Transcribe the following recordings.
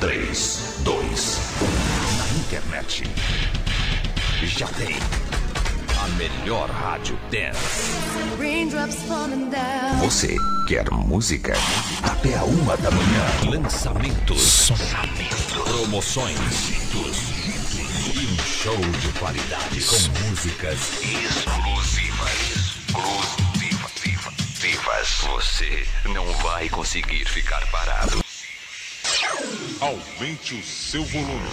3, 2, 1. Na internet. Já tem a melhor rádio dance. Você quer música? Até a uma da manhã. Lançamentos. Promoções. E um show de qualidade com músicas exclusivas. Exclusivas. Você não vai conseguir ficar parado. Aumente o seu volume.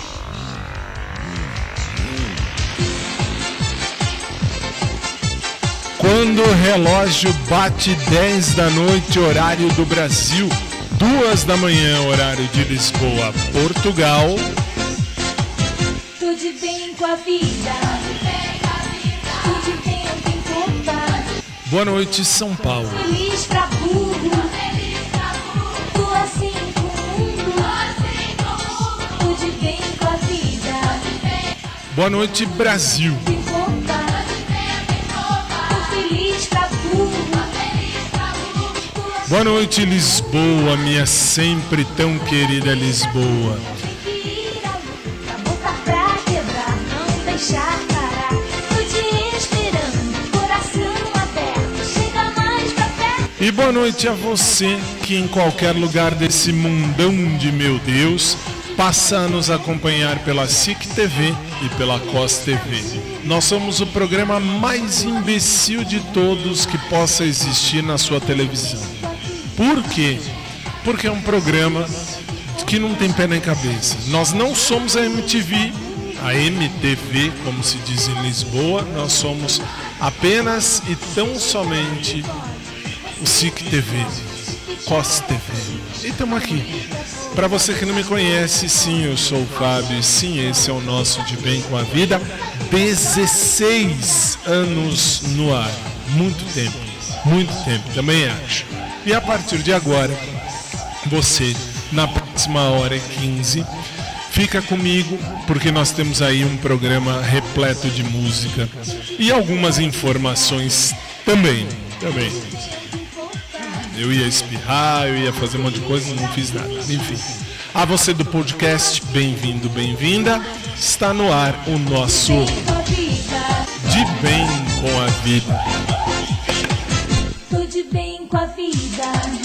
Quando o relógio bate 10 da noite, horário do Brasil, 2 da manhã, horário de Lisboa, Portugal. Tudo bem com a vida. Tudo bem com conta. Boa noite, São Paulo. Feliz pra burro. Boa noite, Brasil. Boa noite, Lisboa, minha sempre tão querida Lisboa. E boa noite a você que em qualquer lugar desse mundão de meu Deus passa a nos acompanhar pela SIC TV e pela COS TV. Nós somos o programa mais imbecil de todos que possa existir na sua televisão. Por quê? Porque é um programa que não tem pé nem cabeça. Nós não somos a MTV, a MTV, como se diz em Lisboa, nós somos apenas e tão somente o SIC TV, COS TV. E estamos aqui. Para você que não me conhece, sim, eu sou o Fábio, sim, esse é o nosso De Bem com a Vida. 16 anos no ar. Muito tempo, muito tempo, também acho. E a partir de agora, você, na próxima hora e 15, fica comigo, porque nós temos aí um programa repleto de música e algumas informações também. Também. Eu ia espirrar, eu ia fazer um monte de coisa, não fiz nada. Enfim. A você do podcast, bem-vindo, bem-vinda. Está no ar o nosso. De Bem com a Vida. Tô de bem com a vida.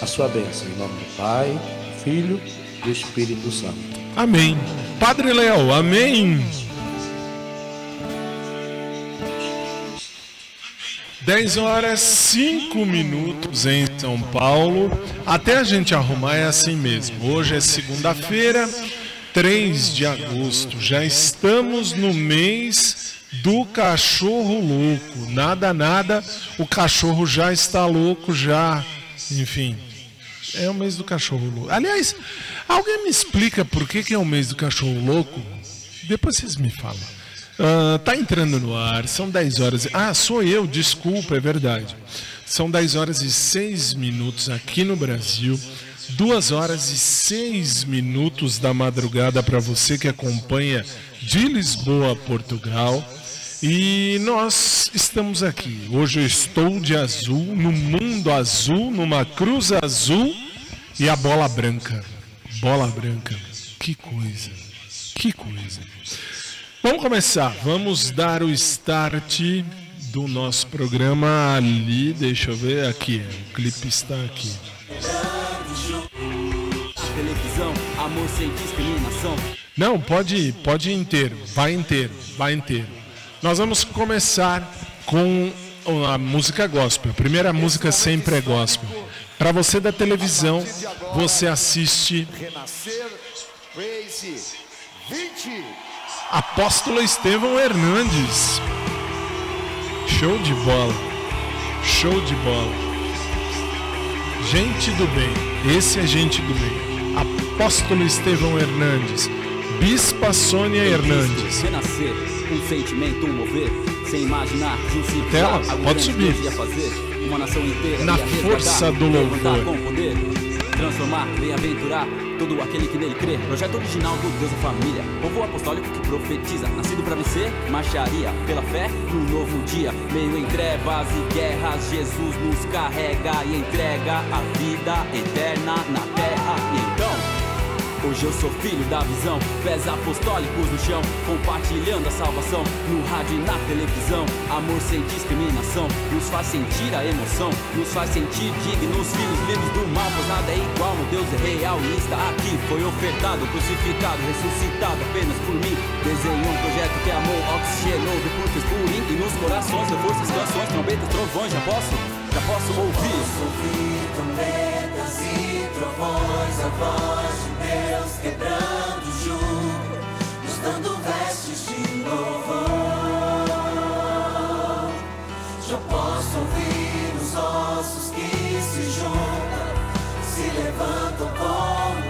a sua bênção. Em nome do Pai, Filho e do Espírito Santo. Amém. Padre Léo, amém. 10 horas 5 minutos em São Paulo. Até a gente arrumar é assim mesmo. Hoje é segunda-feira, 3 de agosto. Já estamos no mês do cachorro louco. Nada, nada, o cachorro já está louco, já. Enfim, é o mês do cachorro louco. Aliás, alguém me explica por que, que é o mês do cachorro louco? Depois vocês me falam. Uh, tá entrando no ar, são 10 horas. Ah, sou eu, desculpa, é verdade. São 10 horas e 6 minutos aqui no Brasil. 2 horas e 6 minutos da madrugada para você que acompanha de Lisboa Portugal. E nós estamos aqui. Hoje eu estou de azul, no mundo azul, numa cruz azul e a bola branca. Bola branca. Que coisa. Que coisa. Vamos começar. Vamos dar o start do nosso programa ali. Deixa eu ver aqui. O clipe está aqui. Não, pode pode ir inteiro. Vai inteiro, vai inteiro. Nós vamos começar com a música gospel. A primeira música sempre é gospel. Para você da televisão, você assiste Renascer Praise 20. Apóstolo Estevão Hernandes. Show de bola. Show de bola. Gente do bem. Esse é gente do bem. Apóstolo Estevão Hernandes. Bispa Sônia Hernandes. Um sentimento, mover, sem imaginar um simples Tela, pode subir. Fazer, uma nação inteira Na força do louvor. com poder, transformar, bem-aventurar todo aquele que nele crê. Projeto original do Deus e família, povo apostólico que profetiza, nascido pra vencer, marcharia pela fé num novo dia, meio em trevas e guerras, Jesus nos carrega e entrega a vida eterna na terra. E então Hoje eu sou filho da visão, pés apostólicos no chão, compartilhando a salvação no rádio e na televisão. Amor sem discriminação, nos faz sentir a emoção, nos faz sentir dignos, filhos livres do mal, pois nada é igual. Meu Deus é real e está aqui. Foi ofertado, crucificado, ressuscitado apenas por mim. Desenhou um projeto que amou, oxigenou, por mim e nos corações, deu forças, canções, trombetas, trovões. Já posso, já posso ouvir. ouvir trombetas e trovões, a voz de Deus quebrando o jugo, nos dando vestes de louvor. Já posso ouvir os ossos que se juntam, se levantam como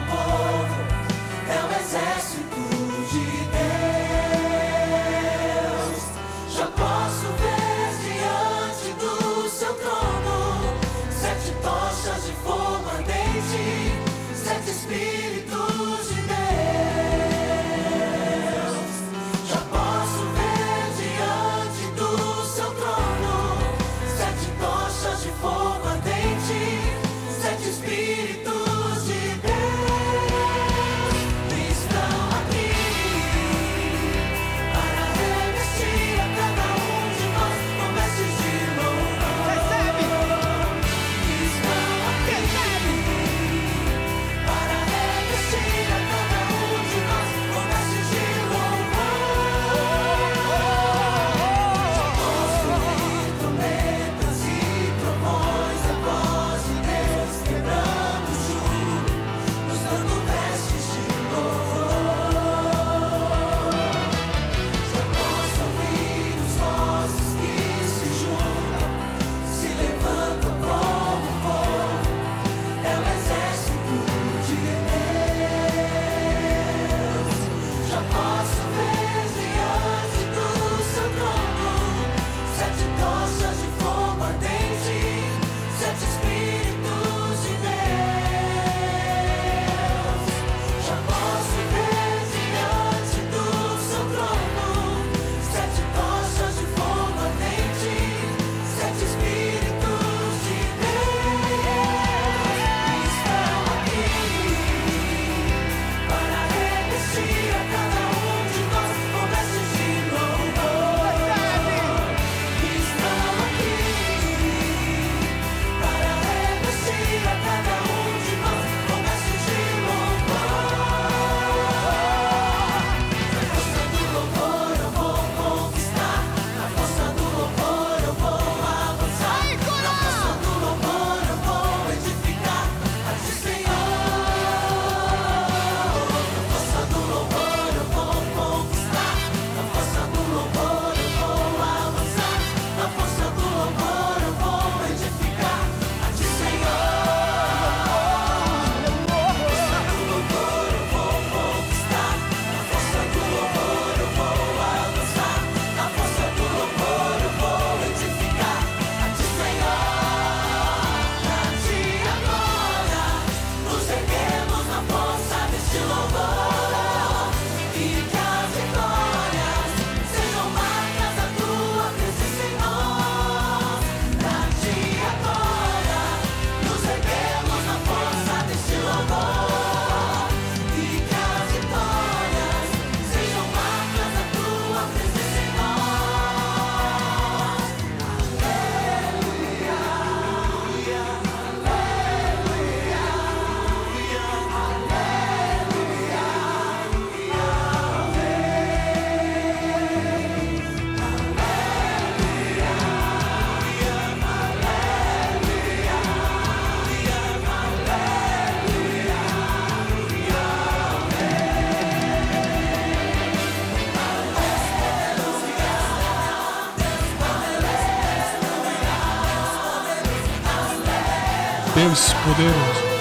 Deus poderoso.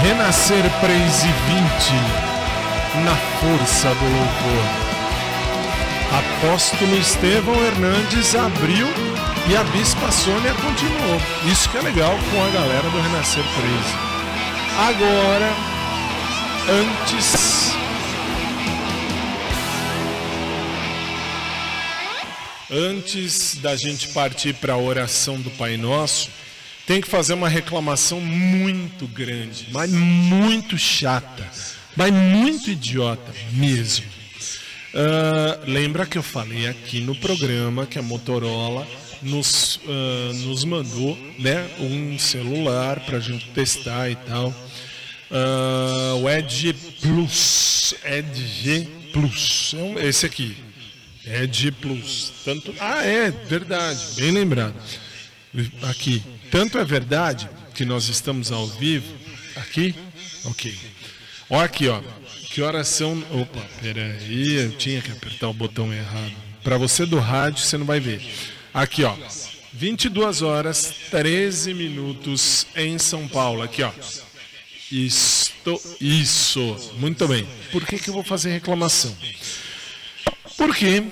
Renascer Praise 20 na força do louvor. Apóstolo Estevão Hernandes abriu e a Bispa Sônia continuou. Isso que é legal com a galera do Renascer Praise. Agora, antes. Antes da gente partir para a oração do Pai Nosso, tem que fazer uma reclamação muito grande, mas muito chata, mas muito idiota mesmo. Uh, lembra que eu falei aqui no programa que a Motorola nos, uh, nos mandou né, um celular para a gente testar e tal. Uh, o Edge Plus. Edge Plus. É esse aqui. Edge Plus. Tanto, ah, é, verdade. Bem lembrado. Aqui. Tanto é verdade que nós estamos ao vivo. Aqui? Ok. Olha aqui, ó. Que horas são. Opa, peraí, eu tinha que apertar o botão errado. Para você do rádio, você não vai ver. Aqui, ó. 22 horas 13 minutos em São Paulo. Aqui, ó. Isto, isso. Muito bem. Por que, que eu vou fazer reclamação? Porque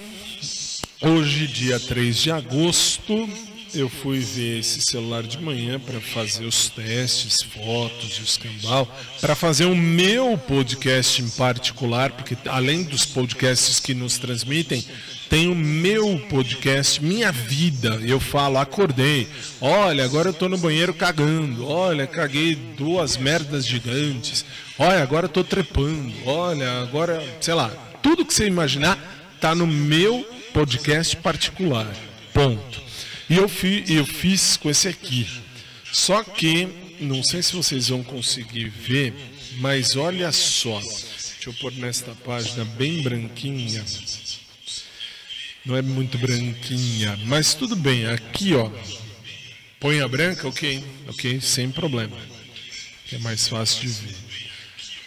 hoje, dia 3 de agosto, eu fui ver esse celular de manhã para fazer os testes, fotos e os cambal, para fazer o meu podcast em particular, porque além dos podcasts que nos transmitem, tem o meu podcast, minha vida. Eu falo, acordei. Olha, agora eu tô no banheiro cagando. Olha, caguei duas merdas gigantes. Olha, agora eu tô trepando. Olha, agora, sei lá, tudo que você imaginar tá no meu podcast particular. Ponto. E eu, fi, eu fiz com esse aqui. Só que, não sei se vocês vão conseguir ver, mas olha só. Deixa eu pôr nesta página bem branquinha. Não é muito branquinha, mas tudo bem. Aqui, ó. Põe a branca, ok. Ok, sem problema. É mais fácil de ver.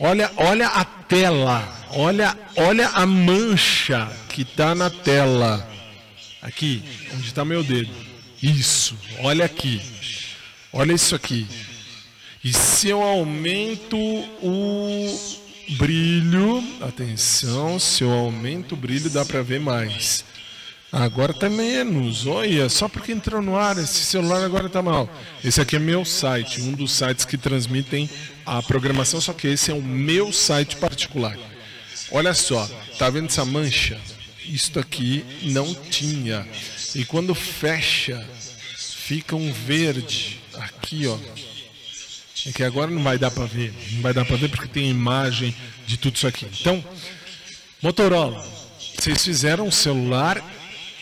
Olha, olha a tela. Olha, olha a mancha que está na tela. Aqui, onde está meu dedo. Isso, olha aqui. Olha isso aqui. E se eu aumento o brilho, atenção, se eu aumento o brilho dá para ver mais. Agora tá menos, olha, só porque entrou no ar, esse celular agora tá mal. Esse aqui é meu site, um dos sites que transmitem a programação, só que esse é o meu site particular. Olha só, tá vendo essa mancha? Isto aqui não tinha. E quando fecha, fica um verde aqui, ó. É que agora não vai dar para ver, não vai dar para ver porque tem imagem de tudo isso aqui. Então, Motorola, vocês fizeram um celular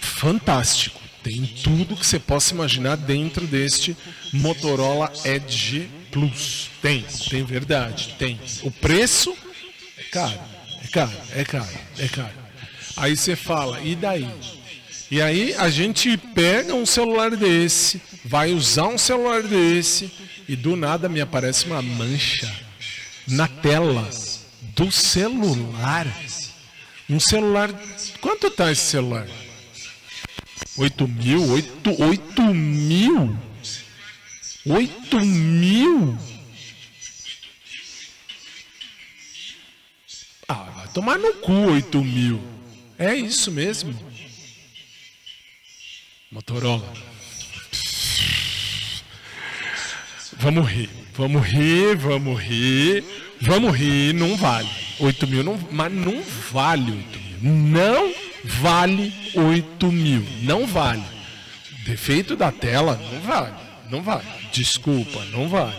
fantástico. Tem tudo que você possa imaginar dentro deste Motorola Edge Plus. Tem, tem verdade, tem. O preço é caro, é caro, é caro, é caro. Aí você fala, e daí? E aí a gente pega um celular desse, vai usar um celular desse e do nada me aparece uma mancha na tela do celular. Um celular. Quanto tá esse celular? 8 mil? 8, 8 mil? 8 mil? Ah, vai tomar no cu 8 mil. É isso mesmo. Motorola. Vamos rir, vamos rir, vamos rir, vamos rir, não vale. 8 mil, não, mas não vale 8 mil. Não vale 8 mil, não vale. Defeito da tela, não vale, não vale. Desculpa, não vale.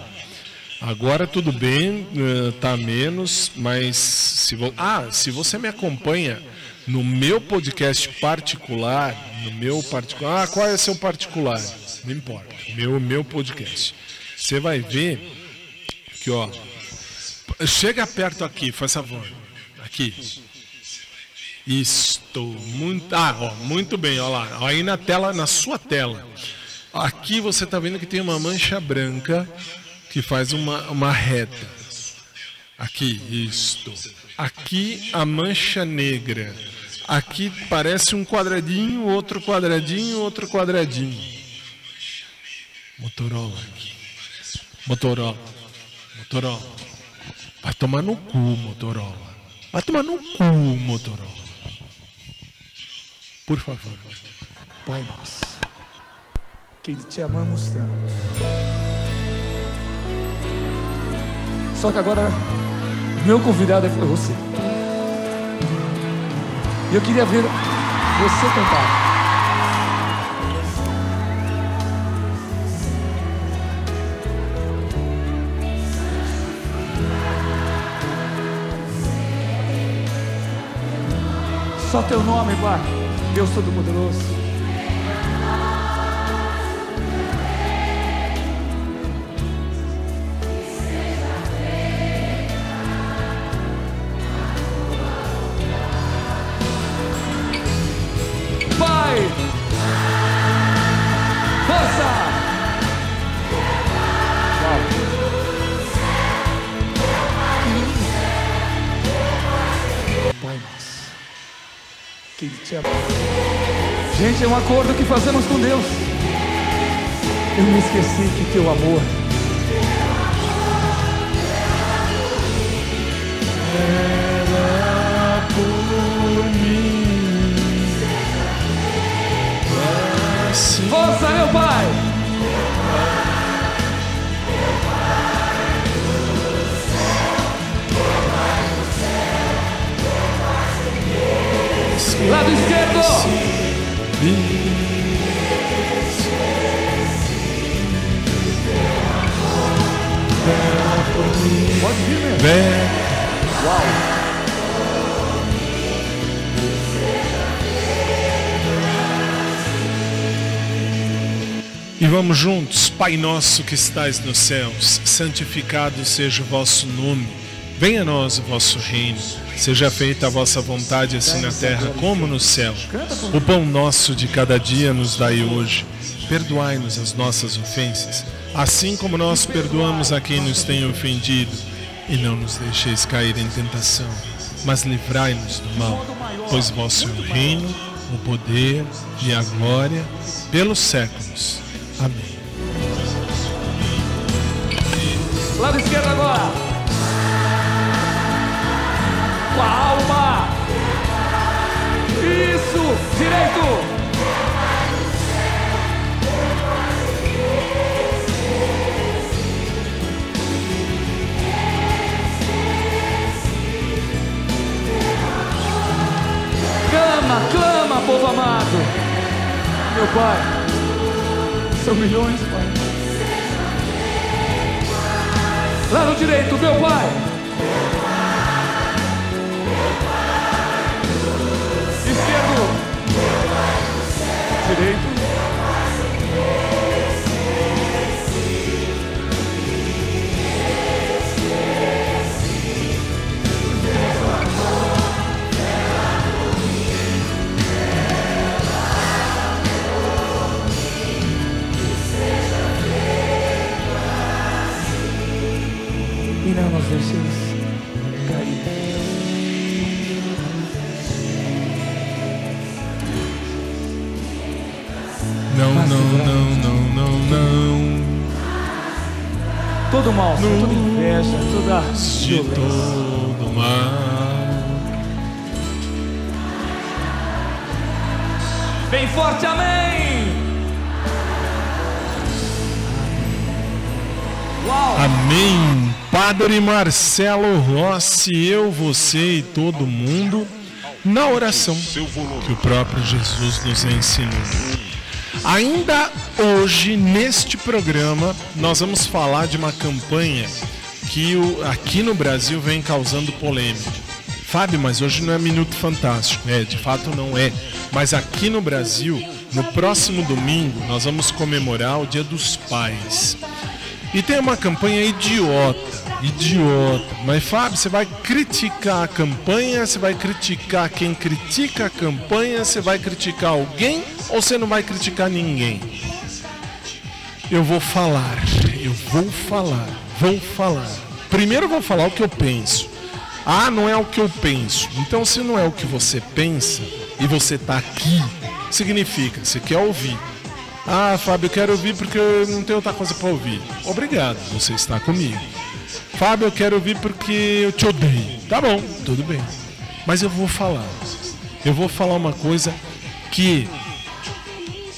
Agora tudo bem, eh, tá menos, mas se vo... ah, se você me acompanha no meu podcast particular, no meu particular, ah, qual é seu particular? Não importa, meu meu podcast. Você vai ver que ó, chega perto aqui, faz favor, aqui. Estou muito, ah, ó, muito bem, ó lá, aí na tela, na sua tela. Aqui você está vendo que tem uma mancha branca que faz uma, uma reta. Aqui, isto. Aqui a mancha negra. Aqui parece um quadradinho, outro quadradinho, outro quadradinho. Motorola. Motorola. Motorola. Vai tomar no cu, Motorola. Vai tomar no cu, Motorola. Por favor. Pai nosso, que te amamos tanto. Só que agora, meu convidado é você. E eu queria ver você cantar. Só teu nome, Pai. Deus Todo-Poderoso. Pai. Força. Pai nosso. Que te. Gente, é um acordo que fazemos com Deus. Eu me esqueci que teu amor Força, meu Pai! Lado esquerdo! Pode vir mesmo. Vé- E vamos juntos, Pai nosso que estais nos céus, santificado seja o vosso nome. Venha a nós o vosso reino. Seja feita a vossa vontade, assim na terra como no céu. O pão nosso de cada dia nos dai hoje. Perdoai-nos as nossas ofensas, assim como nós perdoamos a quem nos tem ofendido. E não nos deixeis cair em tentação, mas livrai-nos do mal. Pois vosso é o reino, o poder e a glória pelos séculos. Amém. Lado esquerdo agora. Com a alma. Isso. Direito. Clama, clama, povo amado. Meu Pai. São milhões, Pai. Lado direito, meu pai. Direito. E não nos deixeis Não, não, não, não, não, não. Todo mal, toda inveja, toda De todo mal. Bem forte, amém! Uau! Amém. Padre Marcelo Rossi, eu, você e todo mundo, na oração que o próprio Jesus nos ensinou. Ainda hoje, neste programa, nós vamos falar de uma campanha que o- aqui no Brasil vem causando polêmica. Fábio, mas hoje não é Minuto Fantástico. É, de fato não é. Mas aqui no Brasil, no próximo domingo, nós vamos comemorar o Dia dos Pais. E tem uma campanha idiota, idiota. Mas Fábio, você vai criticar a campanha, você vai criticar quem critica a campanha, você vai criticar alguém ou você não vai criticar ninguém? Eu vou falar, eu vou falar, vou falar. Primeiro vou falar o que eu penso. Ah, não é o que eu penso. Então, se não é o que você pensa e você está aqui, significa você quer ouvir. Ah, Fábio, eu quero ouvir porque eu não tenho outra coisa para ouvir. Obrigado, você está comigo. Fábio, eu quero ouvir porque eu te odeio. Tá bom, tudo bem. Mas eu vou falar. Eu vou falar uma coisa que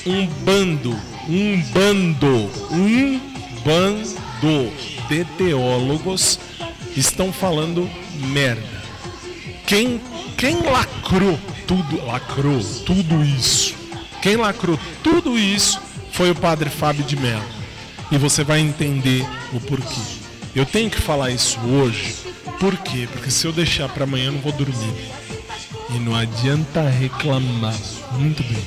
um bando, um bando, um bando de teólogos estão falando merda. Quem, quem lacrou tudo, lacrou tudo isso? Quem lacrou tudo isso foi o padre Fábio de Mello. E você vai entender o porquê. Eu tenho que falar isso hoje. Por quê? Porque se eu deixar para amanhã eu não vou dormir. E não adianta reclamar. Muito bem.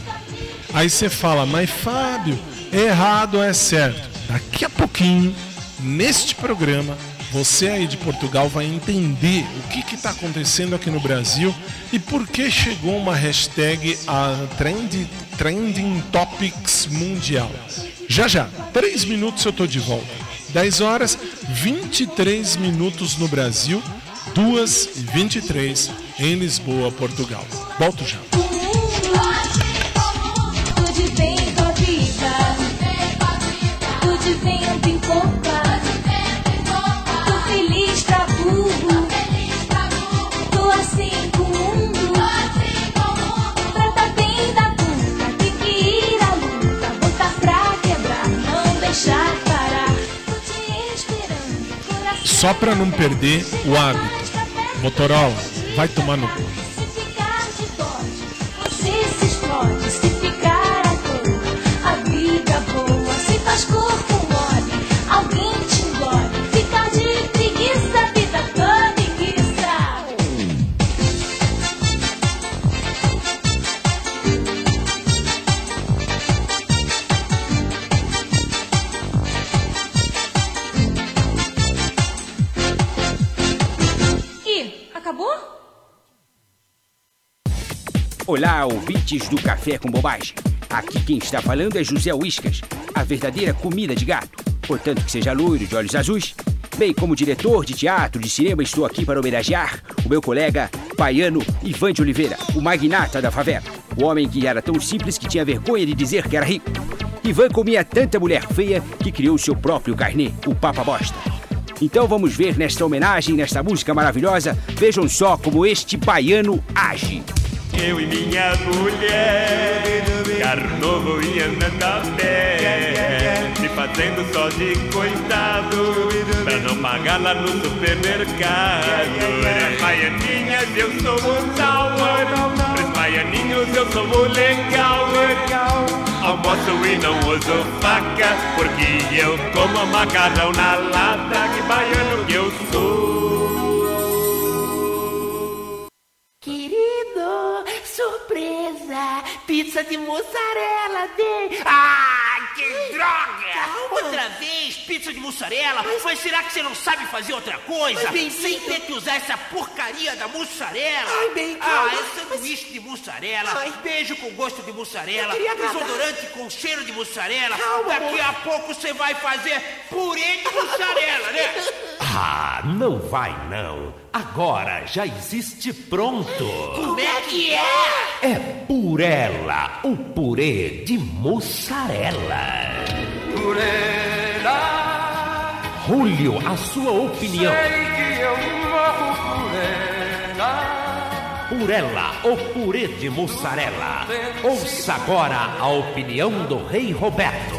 Aí você fala, mas Fábio, errado é certo? Daqui a pouquinho, neste programa, você aí de Portugal vai entender o que está acontecendo aqui no Brasil e por que chegou uma hashtag a trend, Trending Topics Mundial. Já já, 3 minutos eu tô de volta. 10 horas, 23 minutos no Brasil, 2 e 23 em Lisboa, Portugal. Volto já. Tudo bem. Só pra não perder o hábito. Motorola, vai tomar no cu. Olá, ouvintes do Café com Bobagem. Aqui quem está falando é José Uiscas, a verdadeira comida de gato. Portanto, que seja loiro de olhos azuis. Bem, como diretor de teatro, de cinema, estou aqui para homenagear o meu colega baiano Ivan de Oliveira, o magnata da favela. O homem que era tão simples que tinha vergonha de dizer que era rico. Ivan comia tanta mulher feia que criou seu próprio carnê, o Papa Bosta. Então vamos ver nesta homenagem, nesta música maravilhosa, vejam só como este baiano age. Eu e minha mulher, carro novo e andando a pé, me fazendo só de coitado, pra não pagar lá no supermercado. As baianinhas eu sou o sour, os baianinhos eu sou o legal. Almoço e não uso faca, porque eu como macarrão na lata, que baiano que eu sou. Querido, surpresa! Pizza de mussarela de. Ah, que droga! Outra vez, pizza de mussarela? Mas será que você não sabe fazer outra coisa? Mas, Sem ter que usar essa porcaria da mussarela? Ai, bem, Ah, calma. é sanduíche de mussarela, Ai. beijo com gosto de mussarela, desodorante com cheiro de mussarela. Calma, Daqui amor. a pouco você vai fazer purê de mussarela, né? Ah, não vai não. Agora já existe pronto. Como é que é? É Purela, o purê de mussarela. Purela, Julio, a sua opinião. sei que eu morro purela. Purela, o purê de mussarela. Ouça agora a opinião do Rei Roberto.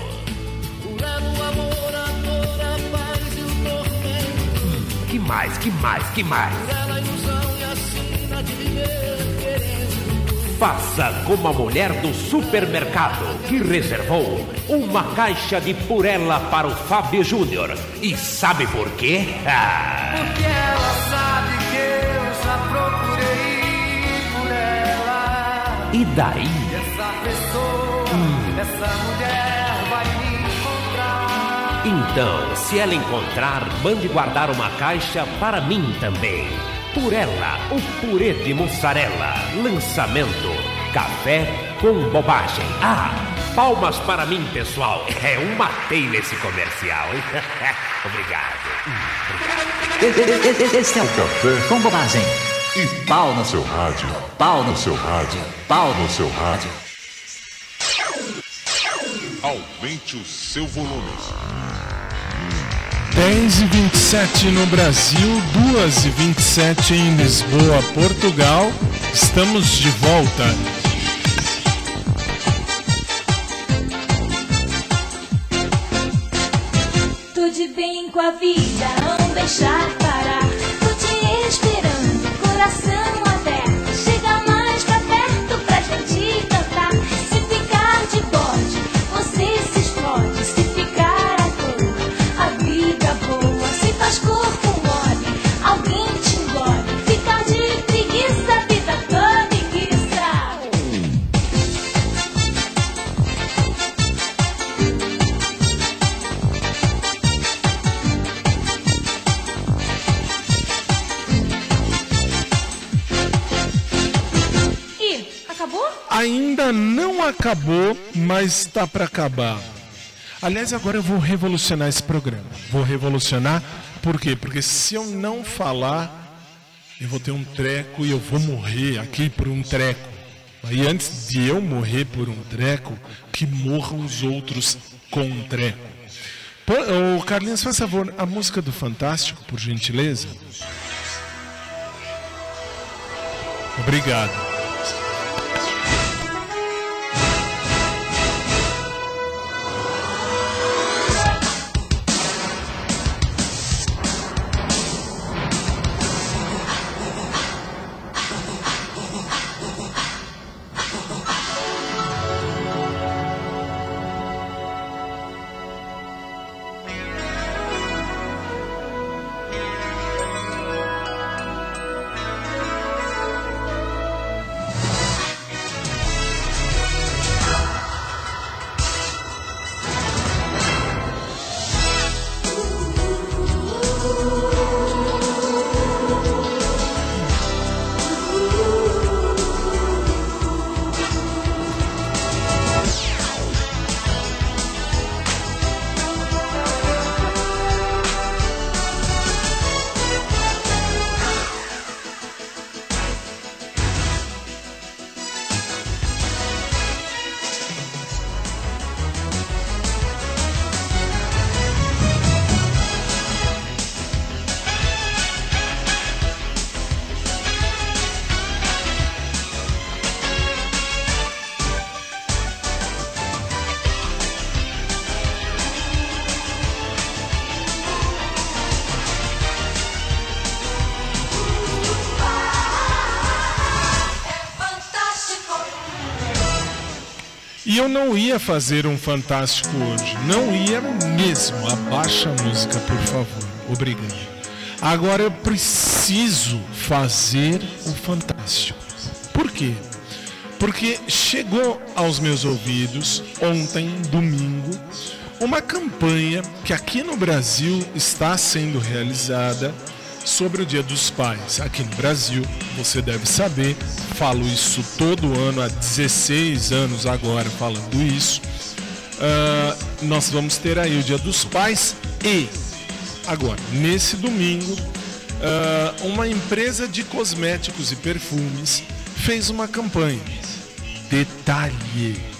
Hum, Que mais, que mais, que mais? Faça como a mulher do supermercado que reservou uma caixa de purela para o Fábio Júnior. E sabe por quê? Ah, Porque ela sabe que eu já procurei por ela. e daí? Essa pessoa, essa mulher vai me encontrar. Então, se ela encontrar, mande guardar uma caixa para mim também. Purela, o purê de mussarela. Lançamento: Café com bobagem. Ah, palmas para mim, pessoal. É um matei nesse comercial, hein? Obrigado. Esse é o café com bobagem. E pau no seu rádio. Pau no seu rádio. Pau no seu rádio. Aumente o seu volume. 10 e 27 no Brasil, 2 e 27 em Lisboa, Portugal. Estamos de volta. Tô de bem com a vida, não deixar parar. Tô te esperando, coração acabou, mas está para acabar. Aliás, agora eu vou revolucionar esse programa. Vou revolucionar, por quê? Porque se eu não falar, eu vou ter um treco e eu vou morrer aqui por um treco. Aí antes de eu morrer por um treco, que morram os outros com um treco. Pô, ô, Carlinhos, faz favor, a música do Fantástico, por gentileza. Obrigado. Eu não ia fazer um fantástico hoje. Não ia mesmo. Abaixa a música, por favor. Obrigado. Agora eu preciso fazer o fantástico. Por quê? Porque chegou aos meus ouvidos ontem, domingo, uma campanha que aqui no Brasil está sendo realizada sobre o Dia dos Pais. Aqui no Brasil, você deve saber, falo isso todo ano, há 16 anos agora falando isso. Ah, nós vamos ter aí o Dia dos Pais e, agora, nesse domingo, ah, uma empresa de cosméticos e perfumes fez uma campanha. Detalhe!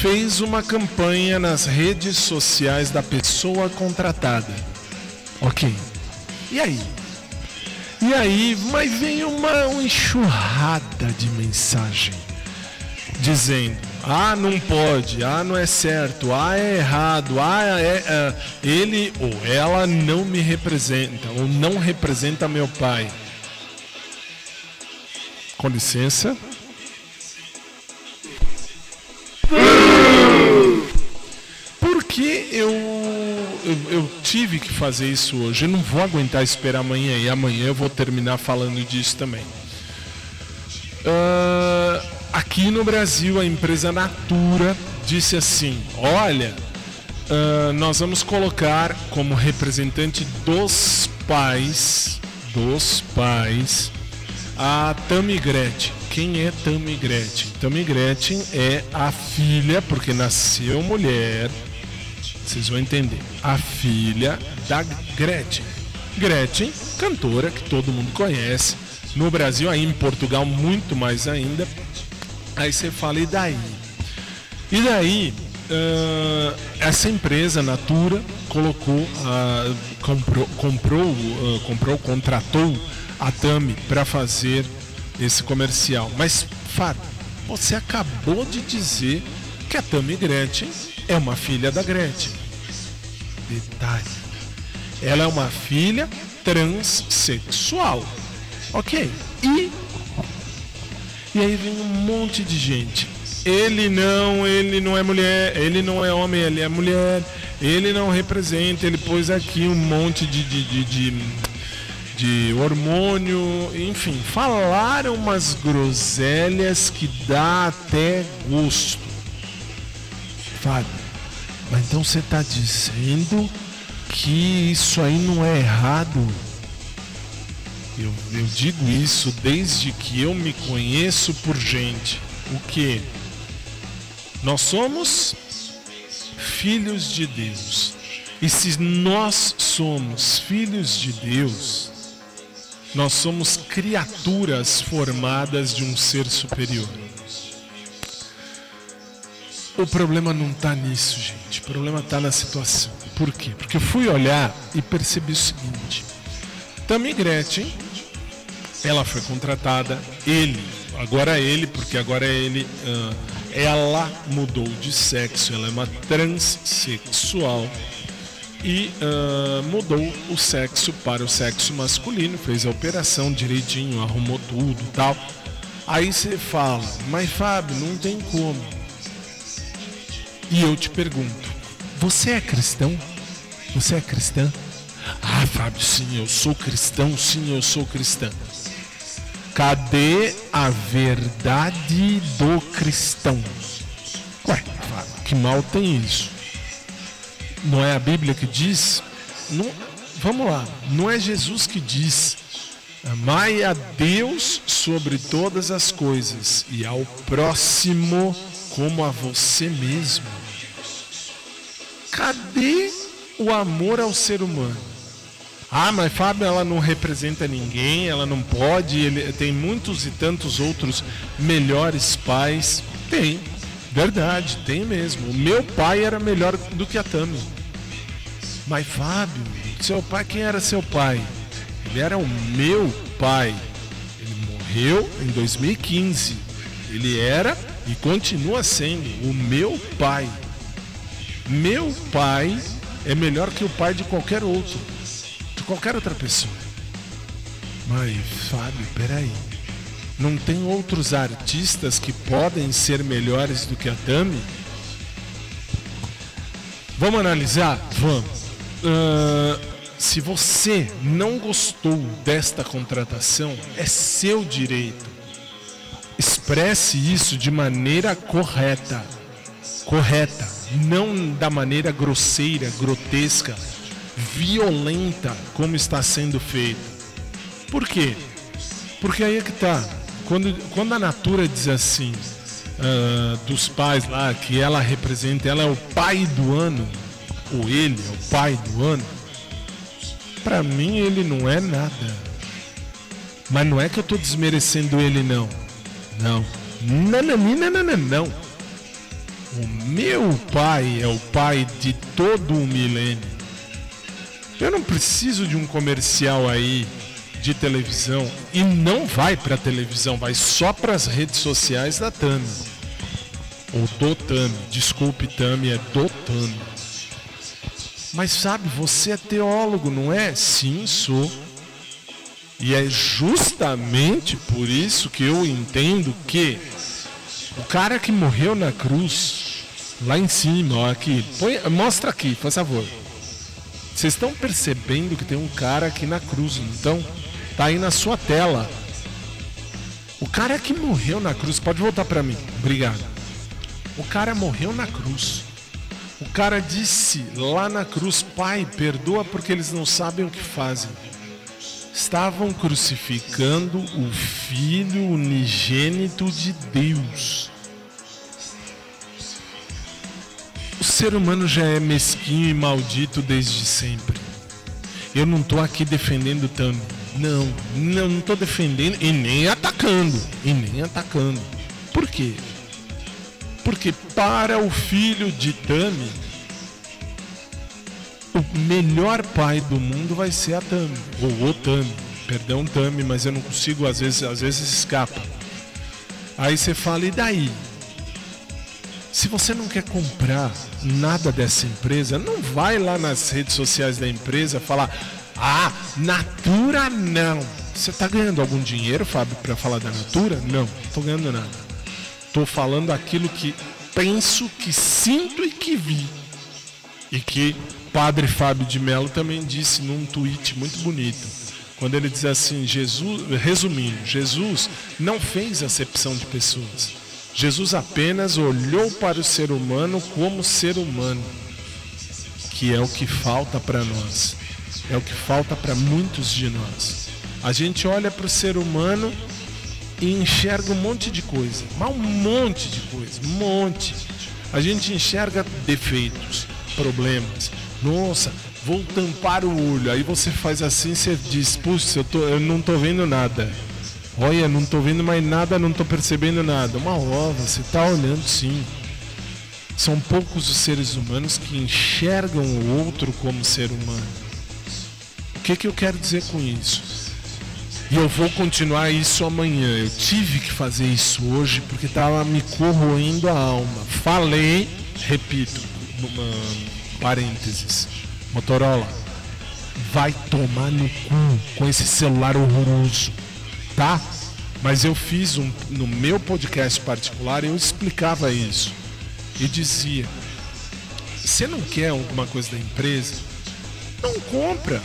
Fez uma campanha nas redes sociais da pessoa contratada. Ok. E aí? E aí, mas vem uma, uma enxurrada de mensagem dizendo: ah, não pode, ah, não é certo, ah, é errado, ah, é, é, ele ou ela não me representa, ou não representa meu pai. Com licença. Porque eu, eu, tive que fazer isso hoje. Eu não vou aguentar esperar amanhã e amanhã eu vou terminar falando disso também. Ah, aqui no Brasil, a empresa Natura disse assim: Olha, ah, nós vamos colocar como representante dos pais, dos pais, a Tammy Gretchen, quem é Tammy Gretchen? Tammy Gretchen é a filha, porque nasceu mulher, vocês vão entender, a filha da Gretchen. Gretchen, cantora que todo mundo conhece, no Brasil, aí em Portugal, muito mais ainda. Aí você fala, e daí? E daí, uh, essa empresa, Natura, colocou, uh, comprou, comprou, uh, comprou, contratou a Tami para fazer esse comercial. Mas, Fábio, você acabou de dizer que a Tami Gretchen é uma filha da Gretchen. Detalhe. Ela é uma filha transexual. Ok. E. E aí vem um monte de gente. Ele não, ele não é mulher, ele não é homem, ele é mulher, ele não representa, ele pôs aqui um monte de, de, de, de, de hormônio, enfim, falaram umas groselhas que dá até gosto. Fábio, mas então você está dizendo que isso aí não é errado? Eu, eu digo isso desde que eu me conheço por gente. O que? Nós somos filhos de Deus. E se nós somos filhos de Deus, nós somos criaturas formadas de um ser superior. O problema não está nisso, gente. O problema está na situação. Por quê? Porque eu fui olhar e percebi o seguinte: Tammy Gretchen ela foi contratada, ele, agora ele, porque agora é ele, uh, ela mudou de sexo, ela é uma transexual e uh, mudou o sexo para o sexo masculino, fez a operação direitinho, arrumou tudo tal. Aí você fala, mas Fábio, não tem como. E eu te pergunto, você é cristão? Você é cristã? Ah, Fábio, sim, eu sou cristão, sim, eu sou cristã. Cadê a verdade do cristão? Ué, que mal tem isso? Não é a Bíblia que diz? Não, vamos lá, não é Jesus que diz: amai a Deus sobre todas as coisas e ao próximo como a você mesmo. Cadê o amor ao ser humano? Ah, mas Fábio, ela não representa ninguém, ela não pode, ele tem muitos e tantos outros melhores pais. Tem, verdade, tem mesmo. O meu pai era melhor do que a Tami. Mas Fábio, seu pai, quem era seu pai? Ele era o meu pai. Ele morreu em 2015. Ele era e continua sendo o meu pai. Meu pai é melhor que o pai de qualquer outro qualquer outra pessoa. Mas, Fábio, peraí. Não tem outros artistas que podem ser melhores do que a Tami? Vamos analisar? Vamos. Uh, se você não gostou desta contratação, é seu direito. Expresse isso de maneira correta. Correta. Não da maneira grosseira, grotesca violenta como está sendo feito. Por quê? Porque aí é que tá. Quando, quando a Natura diz assim, uh, dos pais lá, que ela representa, ela é o pai do ano, ou ele é o pai do ano, para mim ele não é nada. Mas não é que eu tô desmerecendo ele, não. Não. Não, não, não, não, não, O meu pai é o pai de todo o milênio. Eu não preciso de um comercial aí de televisão e não vai para televisão, vai só para as redes sociais da Tami. Ou do Tami, desculpe Tami, é do Tami. Mas sabe, você é teólogo, não é? Sim, sou. E é justamente por isso que eu entendo que o cara que morreu na cruz, lá em cima, ó, aqui, põe, mostra aqui, por favor. Vocês estão percebendo que tem um cara aqui na cruz, então tá aí na sua tela. O cara que morreu na cruz, pode voltar para mim. Obrigado. O cara morreu na cruz. O cara disse lá na cruz: Pai, perdoa porque eles não sabem o que fazem. estavam crucificando o Filho unigênito de Deus. O ser humano já é mesquinho e maldito desde sempre. Eu não estou aqui defendendo Tami. Não, não, não estou defendendo e nem atacando. E nem atacando. Por quê? Porque para o filho de Tami, o melhor pai do mundo vai ser a Tami. Ou o Tami. Perdão, Tami, mas eu não consigo, às vezes, às vezes escapa. Aí você fala, e daí? Se você não quer comprar nada dessa empresa, não vai lá nas redes sociais da empresa falar: "Ah, Natura não". Você está ganhando algum dinheiro, Fábio, para falar da Natura? Não, não tô ganhando nada. Tô falando aquilo que penso, que sinto e que vi. E que Padre Fábio de Mello também disse num tweet muito bonito. Quando ele diz assim, Jesus, resumindo, Jesus não fez acepção de pessoas. Jesus apenas olhou para o ser humano como ser humano, que é o que falta para nós, é o que falta para muitos de nós. A gente olha para o ser humano e enxerga um monte de coisa, mas um monte de coisa, um monte. A gente enxerga defeitos, problemas. Nossa, vou tampar o olho. Aí você faz assim, você diz, puxa, eu, tô, eu não tô vendo nada. Olha, não tô vendo mais nada, não tô percebendo nada. Uma ova, você tá olhando sim. São poucos os seres humanos que enxergam o outro como ser humano. O que, que eu quero dizer com isso? E eu vou continuar isso amanhã. Eu tive que fazer isso hoje porque estava me corroendo a alma. Falei, repito, parênteses. Motorola, vai tomar no cu com esse celular horroroso tá? Mas eu fiz um no meu podcast particular eu explicava isso e dizia: você não quer alguma coisa da empresa? Não compra.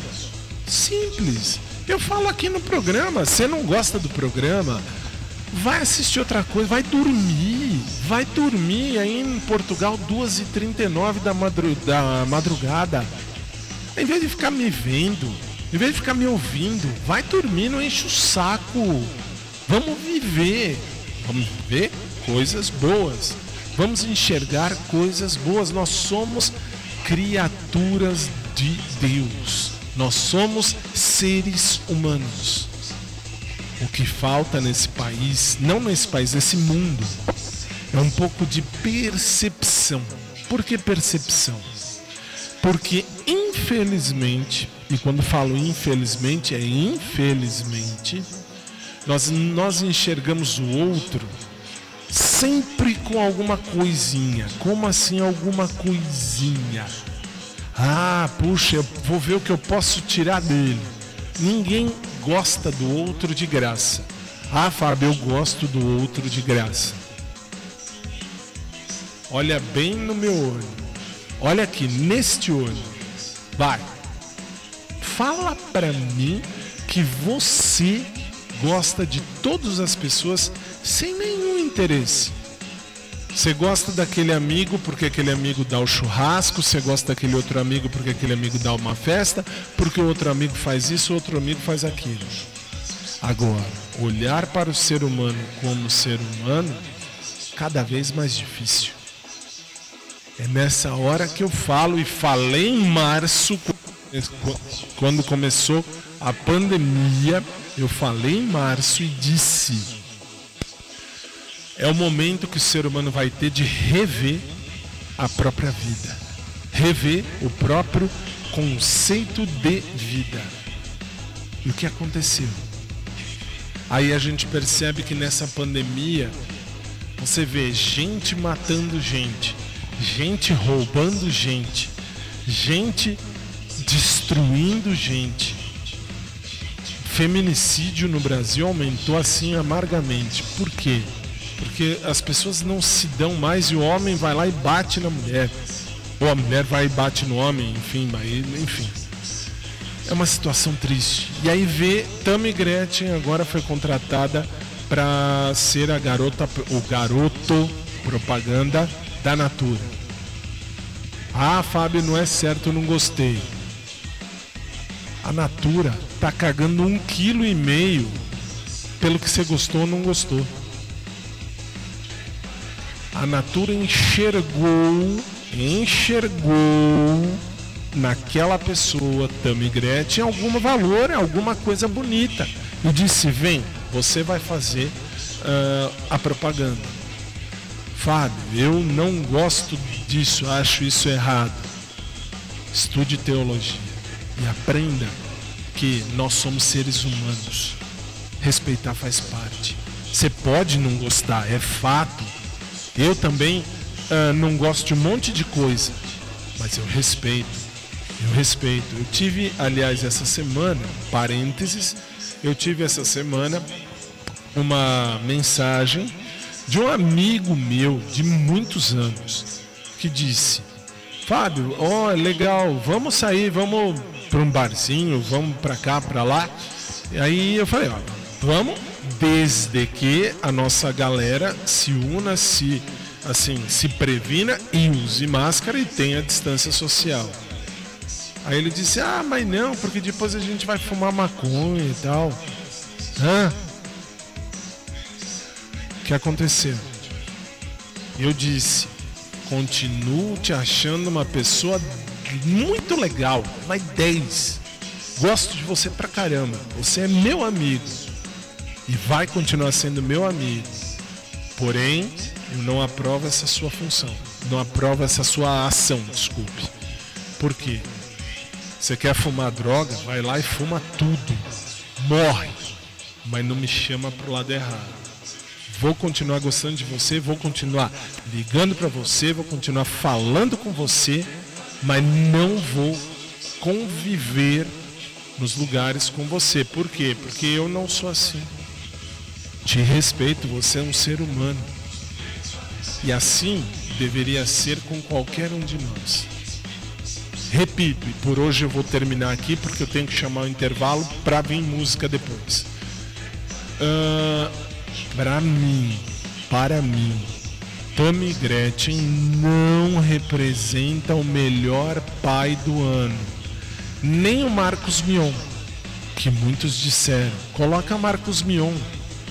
Simples. Eu falo aqui no programa, você não gosta do programa, vai assistir outra coisa, vai dormir. Vai dormir aí em Portugal 2h39 da, madru da madrugada. Em vez de ficar me vendo, em vez de ficar me ouvindo, vai dormir, não enche o saco. Vamos viver. Vamos ver coisas boas. Vamos enxergar coisas boas. Nós somos criaturas de Deus. Nós somos seres humanos. O que falta nesse país, não nesse país, nesse mundo, é um pouco de percepção. Por que percepção? Porque, infelizmente, e quando falo infelizmente, é infelizmente, nós, nós enxergamos o outro sempre com alguma coisinha. Como assim alguma coisinha? Ah, puxa, eu vou ver o que eu posso tirar dele. Ninguém gosta do outro de graça. Ah, Fábio, eu gosto do outro de graça. Olha bem no meu olho. Olha aqui, neste olho. Vai. Fala pra mim que você gosta de todas as pessoas sem nenhum interesse. Você gosta daquele amigo porque aquele amigo dá o churrasco, você gosta daquele outro amigo porque aquele amigo dá uma festa, porque o outro amigo faz isso, o outro amigo faz aquilo. Agora, olhar para o ser humano como ser humano, cada vez mais difícil. É nessa hora que eu falo e falei em março, quando começou a pandemia, eu falei em março e disse: é o momento que o ser humano vai ter de rever a própria vida, rever o próprio conceito de vida. E o que aconteceu? Aí a gente percebe que nessa pandemia você vê gente matando gente, gente roubando gente, gente destruindo gente. Feminicídio no Brasil aumentou assim amargamente. Por quê? Porque as pessoas não se dão mais e o homem vai lá e bate na mulher. Ou a mulher vai e bate no homem, enfim, enfim. É uma situação triste. E aí vê Tammy Gretchen agora foi contratada para ser a garota, o garoto propaganda da Natura. Ah, Fábio, não é certo, não gostei. A Natura tá cagando um quilo e meio pelo que você gostou ou não gostou. A Natura enxergou, enxergou naquela pessoa, Tami Gretchen, algum valor, alguma coisa bonita. E disse: vem, você vai fazer uh, a propaganda. Fábio, eu não gosto disso, acho isso errado. Estude teologia e aprenda que nós somos seres humanos. Respeitar faz parte. Você pode não gostar, é fato. Eu também uh, não gosto de um monte de coisa, mas eu respeito. Eu respeito. Eu tive, aliás, essa semana, parênteses, eu tive essa semana uma mensagem de um amigo meu de muitos anos que disse: Fábio, ó, oh, legal, vamos sair, vamos para um barzinho, vamos para cá, para lá. E aí eu falei: ó, vamos, desde que a nossa galera se una, se assim, se previna e use máscara e tenha distância social. Aí ele disse: Ah, mas não, porque depois a gente vai fumar maconha e tal. Hã? O que aconteceu? Eu disse: Continuo te achando uma pessoa muito legal, mas 10. Gosto de você pra caramba. Você é meu amigo. E vai continuar sendo meu amigo. Porém, eu não aprovo essa sua função. Não aprovo essa sua ação, desculpe. Por quê? Você quer fumar droga? Vai lá e fuma tudo. Morre. Mas não me chama pro lado errado. Vou continuar gostando de você, vou continuar ligando para você, vou continuar falando com você, mas não vou conviver nos lugares com você. Por quê? Porque eu não sou assim. Te respeito, você é um ser humano. E assim deveria ser com qualquer um de nós. Repito, e por hoje eu vou terminar aqui porque eu tenho que chamar o intervalo para vir música depois. Uh, para mim, para mim, Tammy Gretchen não representa o melhor pai do ano. Nem o Marcos Mion, que muitos disseram. Coloca Marcos Mion.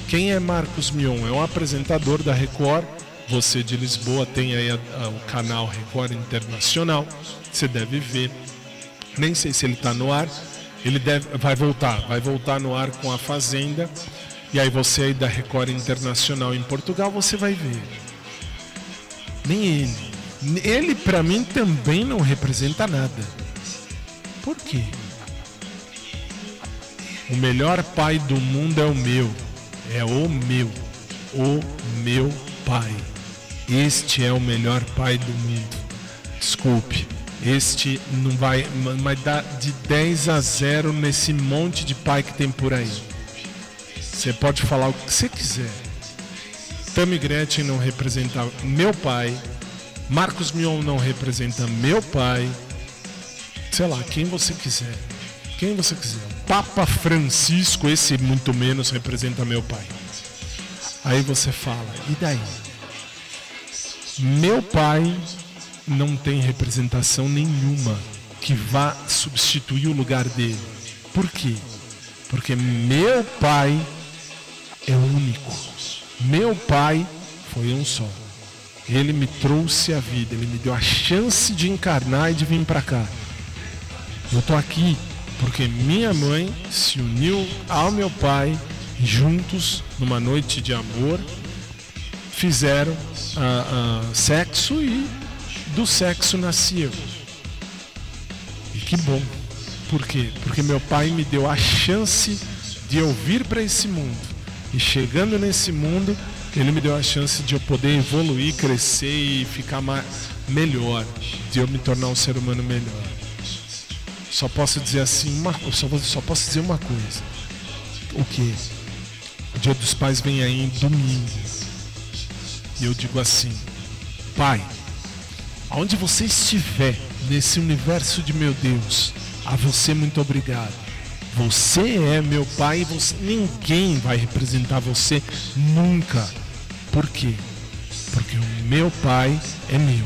Quem é Marcos Mion? É um apresentador da Record. Você de Lisboa tem aí a, a, o canal Record Internacional você deve ver. Nem sei se ele está no ar. Ele deve, vai voltar, vai voltar no ar com a Fazenda. E aí você aí da Record Internacional em Portugal, você vai ver. Nem ele. Ele para mim também não representa nada. Por quê? O melhor pai do mundo é o meu. É o meu. O meu pai. Este é o melhor pai do mundo. Desculpe. Este não vai, vai dar de 10 a 0 nesse monte de pai que tem por aí. Você pode falar o que você quiser. Tammy Gretchen não representa meu pai. Marcos Mion não representa meu pai. Sei lá, quem você quiser. Quem você quiser. Papa Francisco, esse muito menos representa meu pai. Aí você fala, e daí? Meu pai não tem representação nenhuma que vá substituir o lugar dele. Por quê? Porque meu pai é único. Meu pai foi um só. Ele me trouxe a vida, ele me deu a chance de encarnar e de vir para cá. Eu tô aqui porque minha mãe se uniu ao meu pai e juntos, numa noite de amor, fizeram uh, uh, sexo e do sexo nasci eu. E que bom. Por quê? Porque meu pai me deu a chance de eu vir para esse mundo. E chegando nesse mundo, ele me deu a chance de eu poder evoluir, crescer e ficar mais, melhor, de eu me tornar um ser humano melhor. Só posso dizer assim, uma, só, só posso dizer uma coisa. O que? O Dia dos Pais vem aí domingo. E eu digo assim, pai, Aonde você estiver nesse universo de meu Deus, a você muito obrigado. Você é meu pai e você, ninguém vai representar você nunca. Por quê? Porque o meu pai é meu.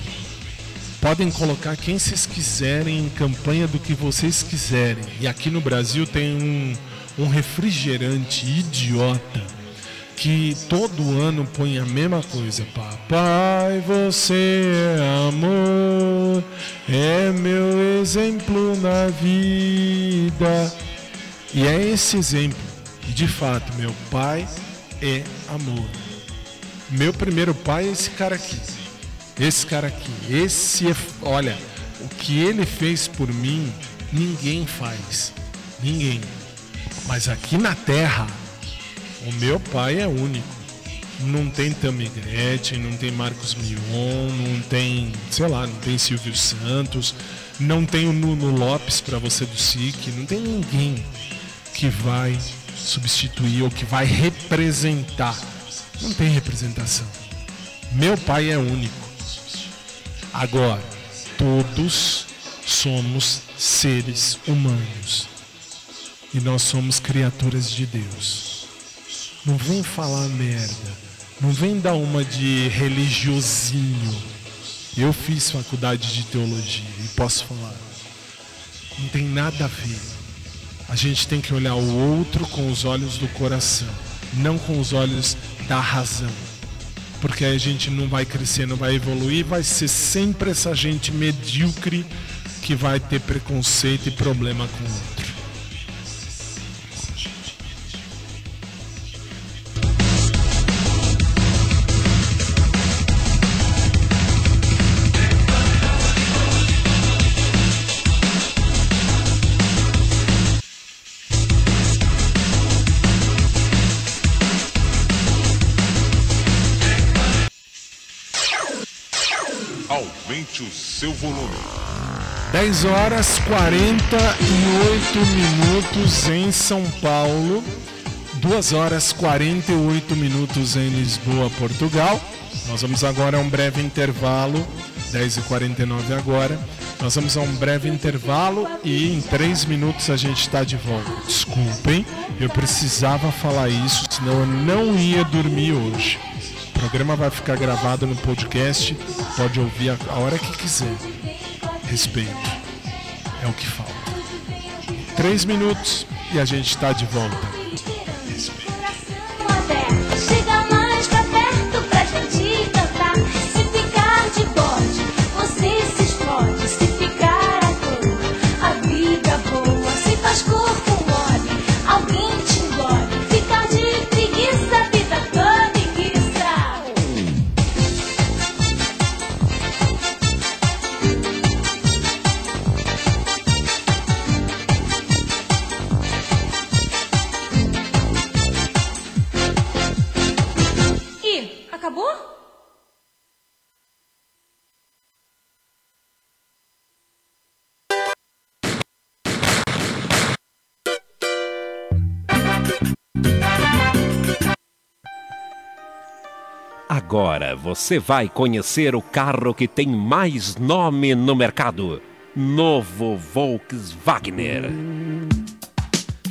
Podem colocar quem vocês quiserem em campanha do que vocês quiserem. E aqui no Brasil tem um, um refrigerante idiota que todo ano põe a mesma coisa. Papai, você é amor, é meu exemplo na vida. E é esse exemplo. De fato, meu pai é amor. Meu primeiro pai é esse cara aqui. Esse cara aqui. Esse é. Olha, o que ele fez por mim, ninguém faz. Ninguém. Mas aqui na terra, o meu pai é único. Não tem Tammy Gretchen, não tem Marcos Mion, não tem, sei lá, não tem Silvio Santos, não tem o Nuno Lopes para você do SIC, não tem ninguém que vai substituir ou que vai representar. Não tem representação. Meu pai é único. Agora, todos somos seres humanos e nós somos criaturas de Deus. Não vem falar merda. Não vem dar uma de religiosinho. Eu fiz faculdade de teologia e posso falar. Não tem nada a ver. A gente tem que olhar o outro com os olhos do coração, não com os olhos da razão. Porque aí a gente não vai crescer, não vai evoluir, vai ser sempre essa gente medíocre que vai ter preconceito e problema com o outro. Aumente o seu volume. 10 horas 48 minutos em São Paulo, 2 horas 48 minutos em Lisboa, Portugal. Nós vamos agora a um breve intervalo, 10h49 agora. Nós vamos a um breve intervalo e em 3 minutos a gente está de volta. Desculpem, eu precisava falar isso, senão eu não ia dormir hoje. O programa vai ficar gravado no podcast, pode ouvir a hora que quiser. Respeito. É o que falta. Três minutos e a gente está de volta. Agora você vai conhecer o carro que tem mais nome no mercado: Novo Volkswagen.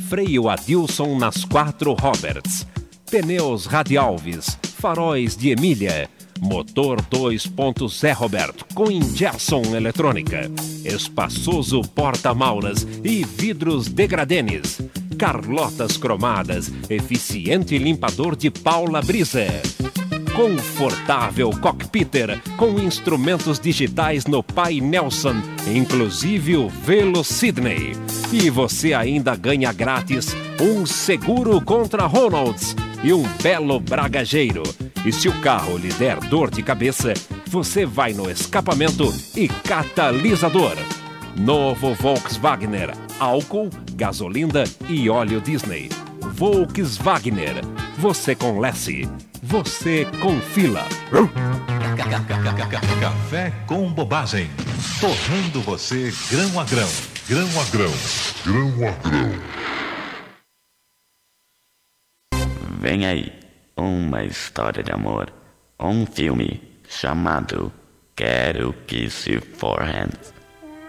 Freio Adilson nas quatro Roberts. Pneus Radialves. Faróis de Emília. Motor 2.0 Roberto com injeção eletrônica. Espaçoso porta-malas e vidros degradenes. Carlotas cromadas. Eficiente limpador de Paula Brisa. Confortável cockpiter com instrumentos digitais no pai Nelson, inclusive o Velo Sydney. E você ainda ganha grátis um seguro contra Ronalds e um belo bragageiro. E se o carro lhe der dor de cabeça, você vai no escapamento e catalisador. Novo Volkswagen, álcool, gasolina e óleo Disney. Volkswagen, você com Lessie, você com fila. Café com bobagem. Torrando você grão a grão. Grão a grão. Grão a grão. Vem aí, uma história de amor, um filme chamado Quero que se forrem.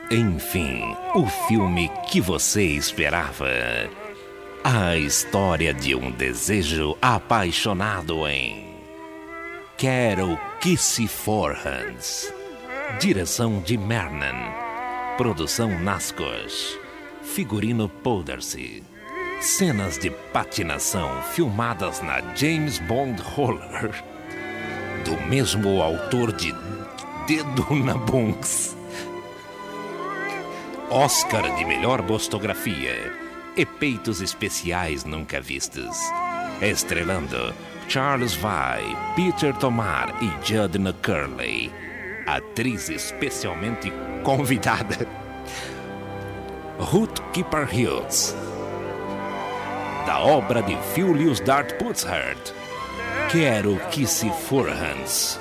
Enfim, o filme que você esperava. A história de um desejo apaixonado em Quero que se for Hans. Direção de Mernan. Produção Nascos. Figurino Powdersy. Cenas de patinação filmadas na James Bond Roller. Do mesmo autor de Dedo na Bunks. Oscar de melhor bostografia. Efeitos especiais nunca vistos. Estrelando Charles Vai, Peter Tomar e Judna Curley. Atriz especialmente convidada. Ruth Keeper Hills. Da obra de Julius Dart Putzhart. Quero que se for Hans.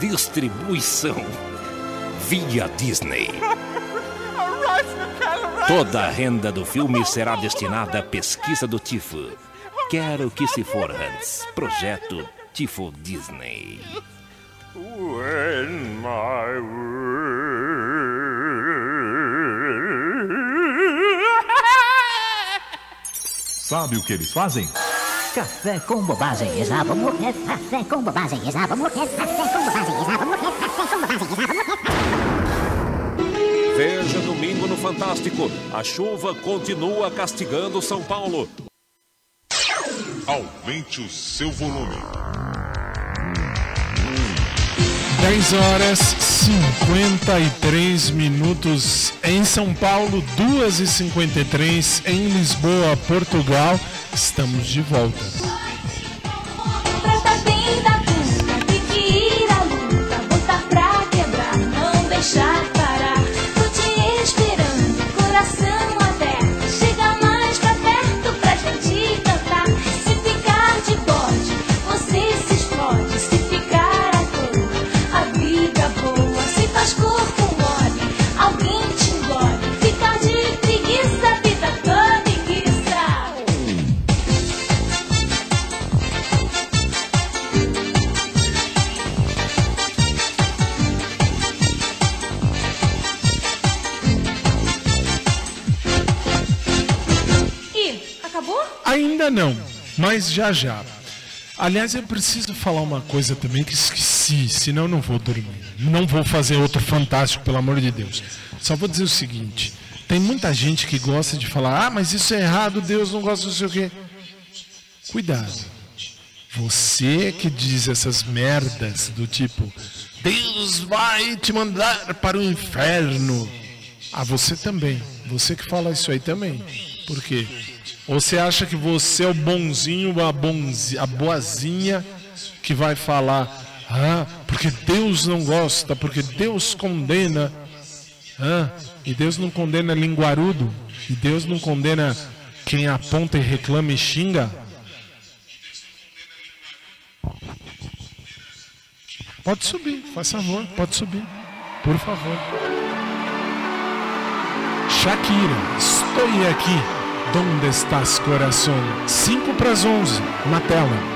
Distribuição via Disney. Toda a renda do filme será destinada à pesquisa do tifo. Quero que se for Hans. Projeto Tifo Disney. When my Sabe o que eles fazem? Café com bobagem, vou morrer. Café com bobagem, vou morrer. Café com bobagem, vou morrer. Café com bobagem, Veja domingo no Fantástico. A chuva continua castigando São Paulo. Aumente o seu volume. 10 horas 53 minutos em São Paulo, 2 e 53 em Lisboa, Portugal. Estamos de volta. Trata Ainda não, mas já já. Aliás, eu preciso falar uma coisa também que esqueci, senão não vou dormir. Não vou fazer outro fantástico, pelo amor de Deus. Só vou dizer o seguinte: tem muita gente que gosta de falar, ah, mas isso é errado, Deus não gosta, não sei o quê. Cuidado. Você que diz essas merdas do tipo, Deus vai te mandar para o inferno. Ah, você também. Você que fala isso aí também. Por quê? Você acha que você é o bonzinho, a, bonzi, a boazinha que vai falar, ah, porque Deus não gosta, porque Deus condena. Ah, e Deus não condena linguarudo? E Deus não condena quem aponta e reclama e xinga? Pode subir, faz favor, pode subir. Por favor. Shakira, estou aqui. Donde estás, coração? 5 para as 11, na tela.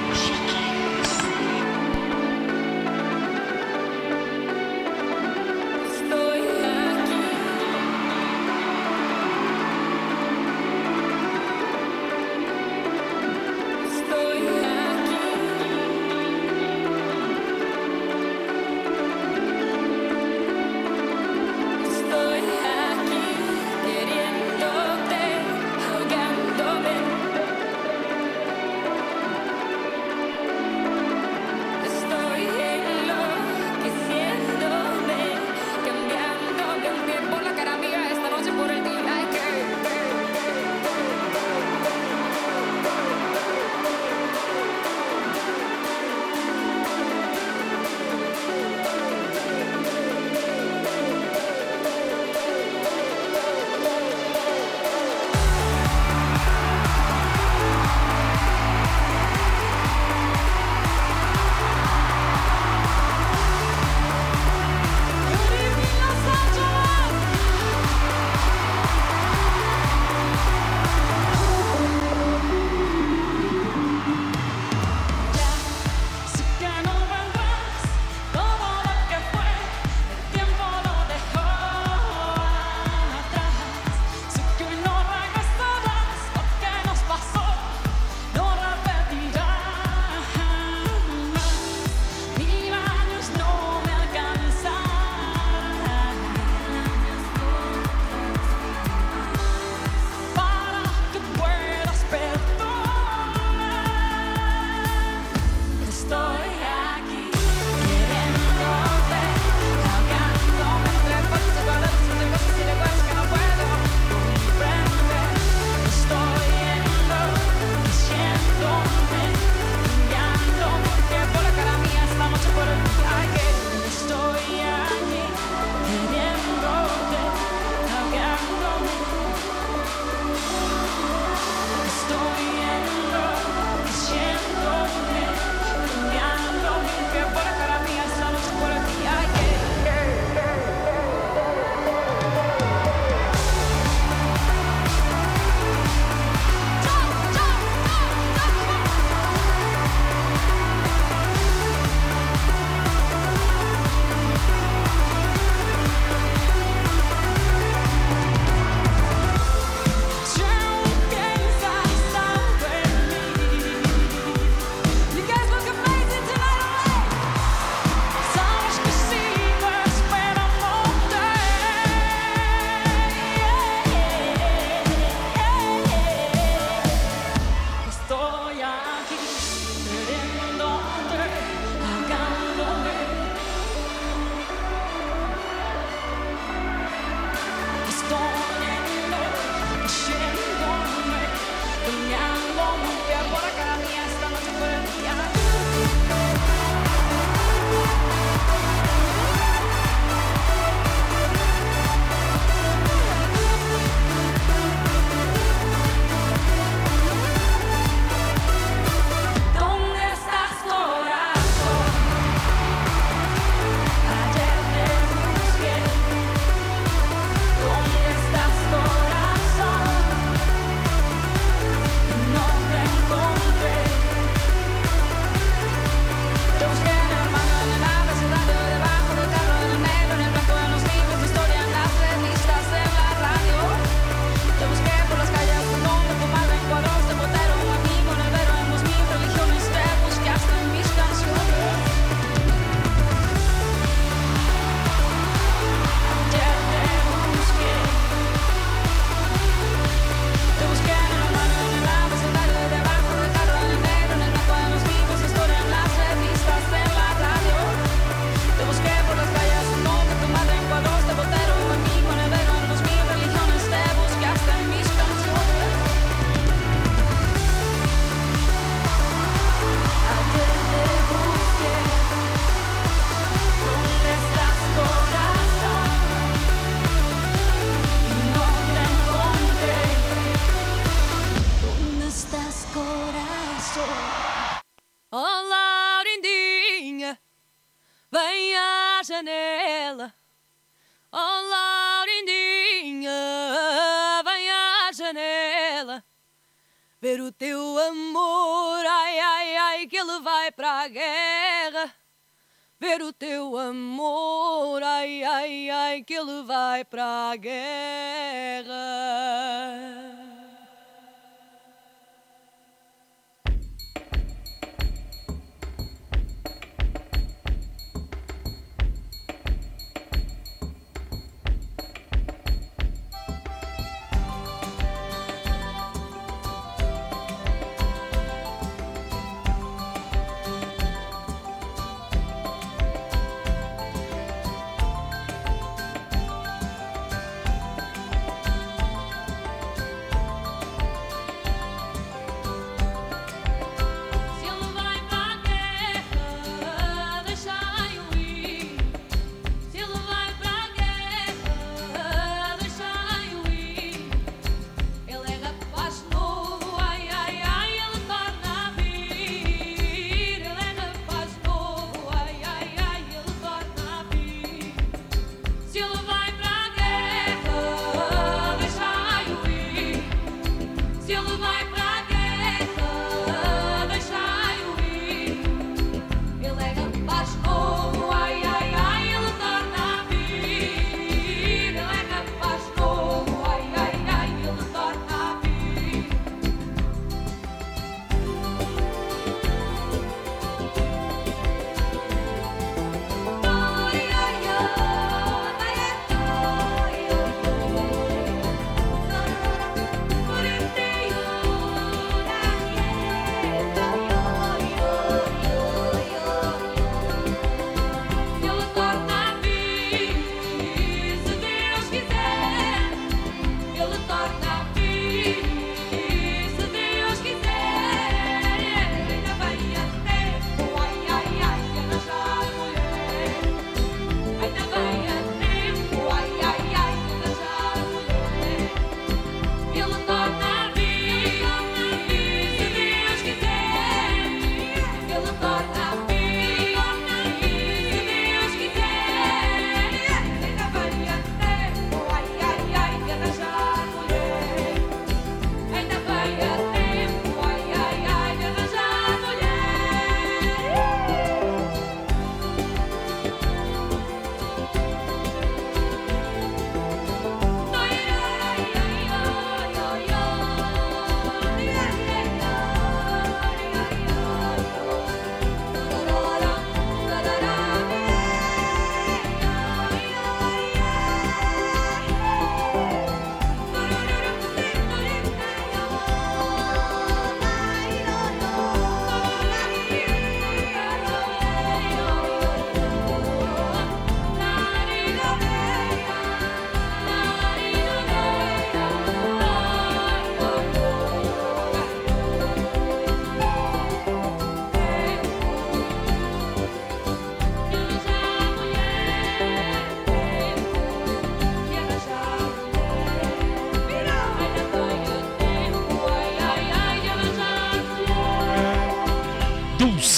o teu amor. Ai, ai, ai, que ele vai pra guerra.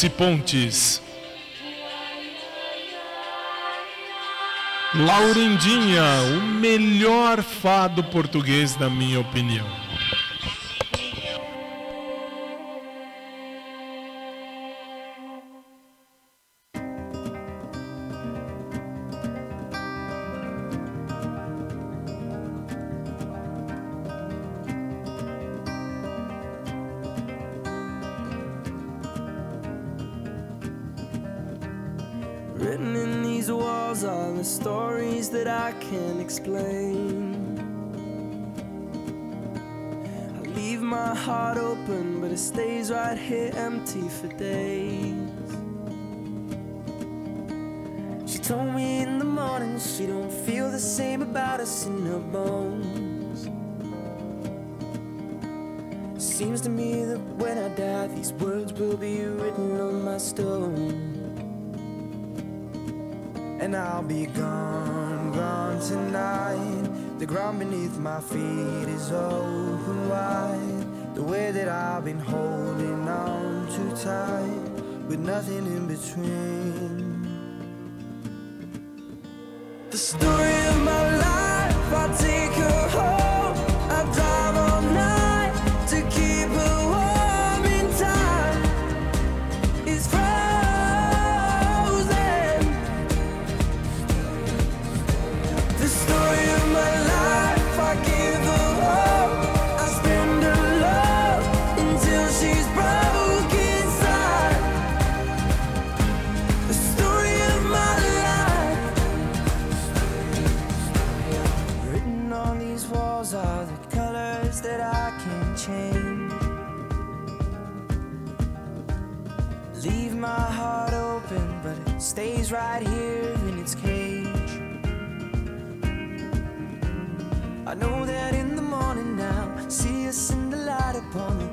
Joyce Pontes. Laurindinha, o melhor fado português, na minha opinião. I've been holding on too tight with nothing in between. The story. Stays right here in its cage. I know that in the morning now, see us in the light upon the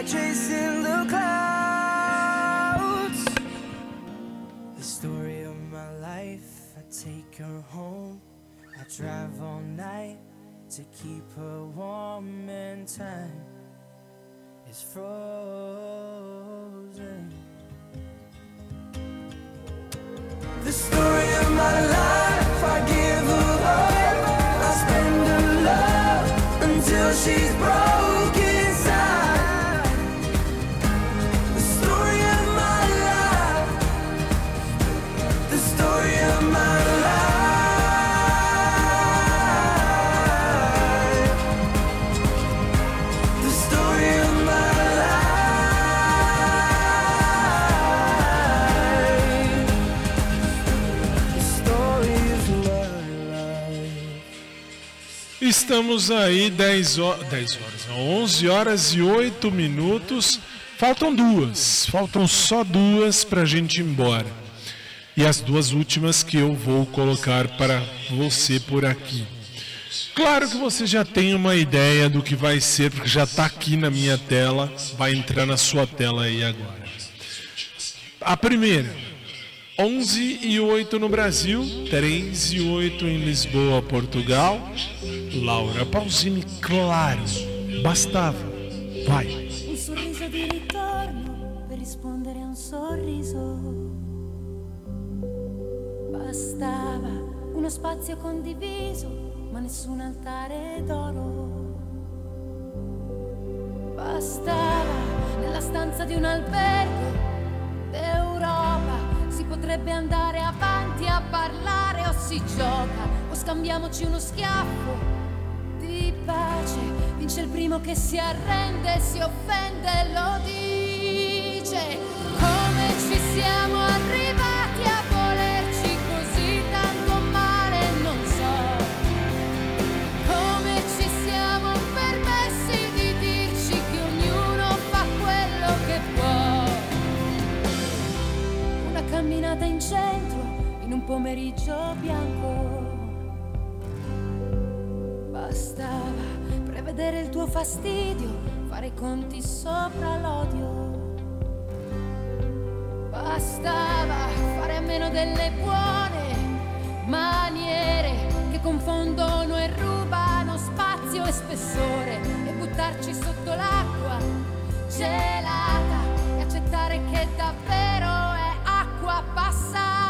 like chasing the clouds. The story of my life, I take her home. I drive all night to keep her warm and time is frozen. Estamos aí 10 horas, 10 horas, não, 11 horas e 8 minutos. Faltam duas, faltam só duas para a gente ir embora. E as duas últimas que eu vou colocar para você por aqui. Claro que você já tem uma ideia do que vai ser, porque já está aqui na minha tela, vai entrar na sua tela aí agora. A primeira, 11 e 8 no Brasil, 3 e 8 em Lisboa, Portugal. Laura Pausini, claro, bastava. Vai. Un sorriso di ritorno per rispondere a un sorriso. Bastava uno spazio condiviso, ma nessun altare d'oro. Bastava nella stanza di un albergo d'Europa. Potrebbe andare avanti a parlare o si gioca o scambiamoci uno schiaffo di pace. Vince il primo che si arrende, si offende, lo dice. Come ci siamo arrivati camminata in centro, in un pomeriggio bianco. Bastava prevedere il tuo fastidio, fare conti sopra l'odio. Bastava fare a meno delle buone maniere che confondono e rubano spazio e spessore e buttarci sotto l'acqua gelata e accettare che davvero è acqua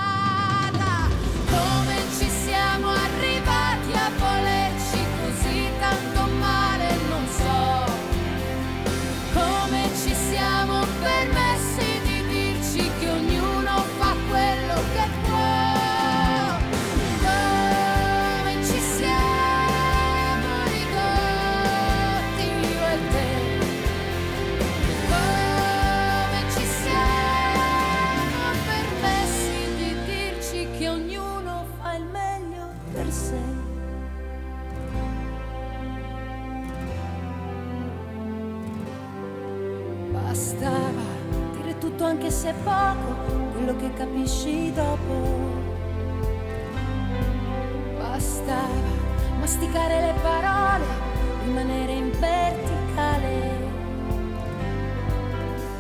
capisci dopo. Bastava masticare le parole, rimanere in verticale.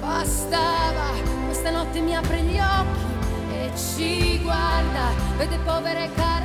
Bastava, questa notte mi apre gli occhi e ci guarda, vede povere carezze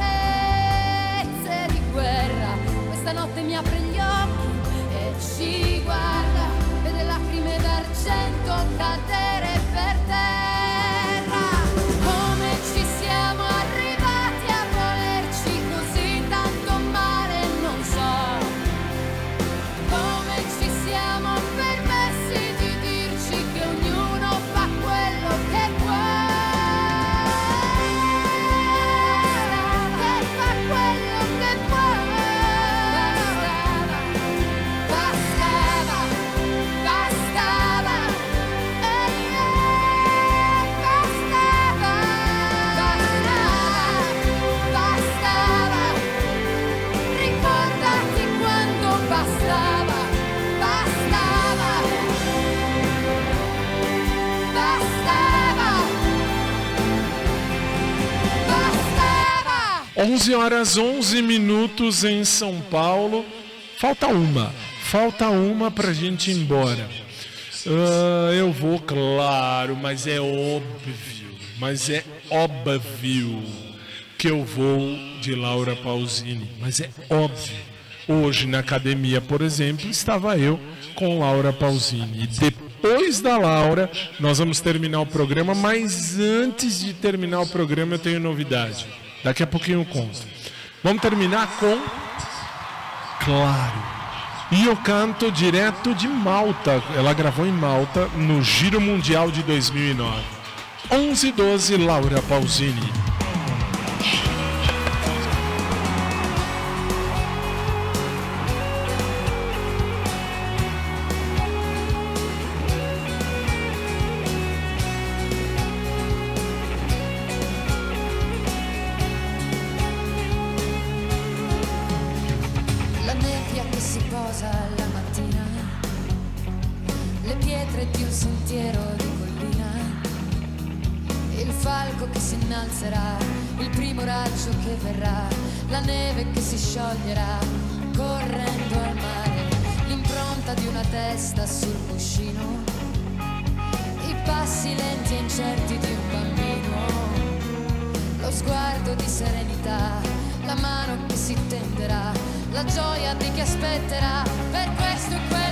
11 horas 11 minutos em São Paulo. Falta uma. Falta uma pra gente ir embora. Ah, eu vou, claro, mas é óbvio. Mas é óbvio que eu vou de Laura Pausini. Mas é óbvio. Hoje na academia, por exemplo, estava eu com Laura Pausini. Depois da Laura, nós vamos terminar o programa. Mas antes de terminar o programa, eu tenho novidade. Daqui a pouquinho eu conto. Vamos terminar com. Claro. E eu canto direto de Malta. Ela gravou em Malta no Giro Mundial de 2009. 11 e 12, Laura Pausini. La nebbia che si posa la mattina, le pietre di un sentiero di collina, il falco che si innalzerà, il primo raggio che verrà, la neve che si scioglierà, correndo al mare, l'impronta di una testa sul cuscino, i passi lenti e incerti di un bambino, lo sguardo di serenità, la mano che si tenderà, la gioia di chi aspetterà, per questo è quello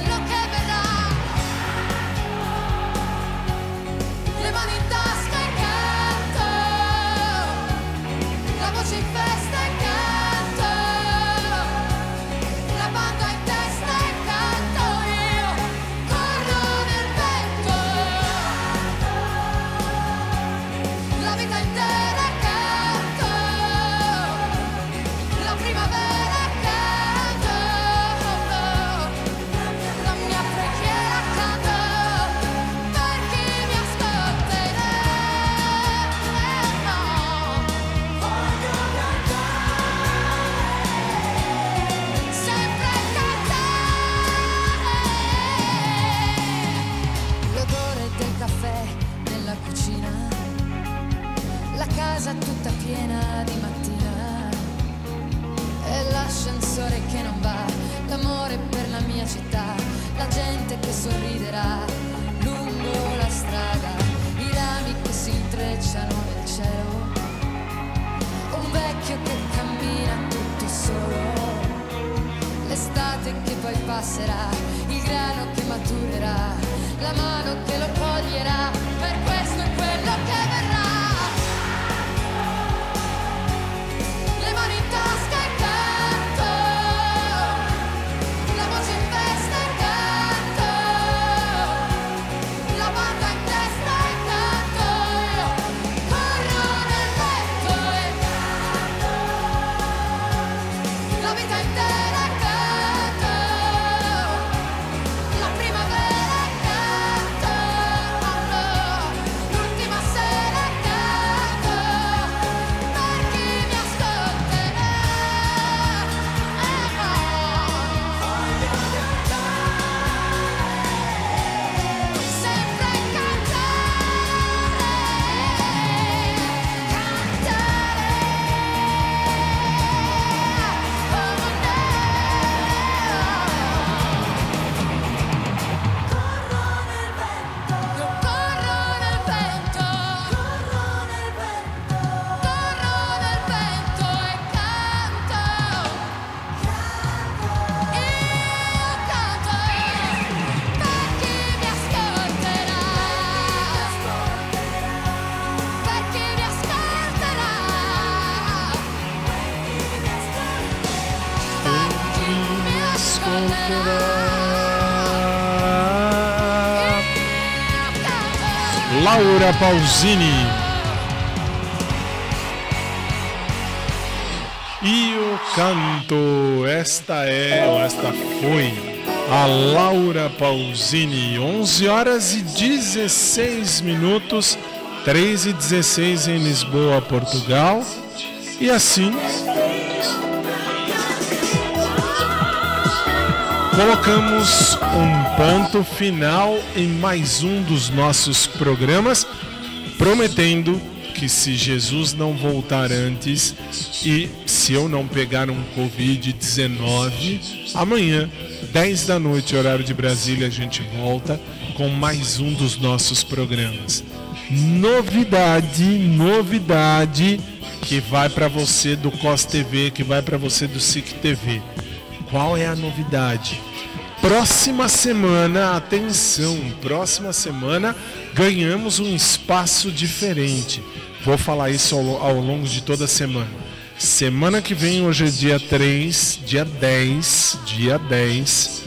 Pausini. E o canto, esta é, esta foi, a Laura Pausini, 11 horas e 16 minutos, 3 e 16 em Lisboa, Portugal. E assim, colocamos um ponto final em mais um dos nossos programas, prometendo que se Jesus não voltar antes e se eu não pegar um Covid-19, amanhã, 10 da noite, horário de Brasília, a gente volta com mais um dos nossos programas. Novidade, novidade que vai para você do COS TV, que vai para você do SIC TV. Qual é a novidade? Próxima semana, atenção, próxima semana ganhamos um espaço diferente. Vou falar isso ao, ao longo de toda a semana. Semana que vem, hoje é dia 3, dia 10, dia 10.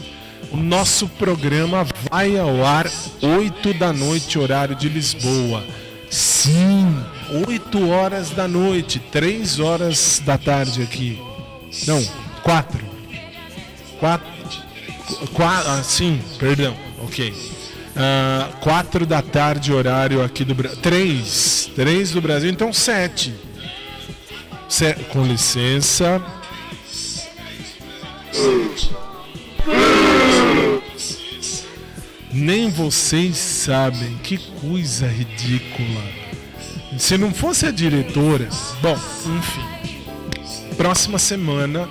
O nosso programa vai ao ar 8 da noite, horário de Lisboa. Sim, 8 horas da noite, 3 horas da tarde aqui. Não, 4. 4. Qua- ah, sim, perdão, ok. Ah, quatro da tarde, horário aqui do Brasil. Três. Três do Brasil, então sete. Se- Com licença. Nem vocês sabem que coisa ridícula. Se não fosse a diretora, bom, enfim. Próxima semana,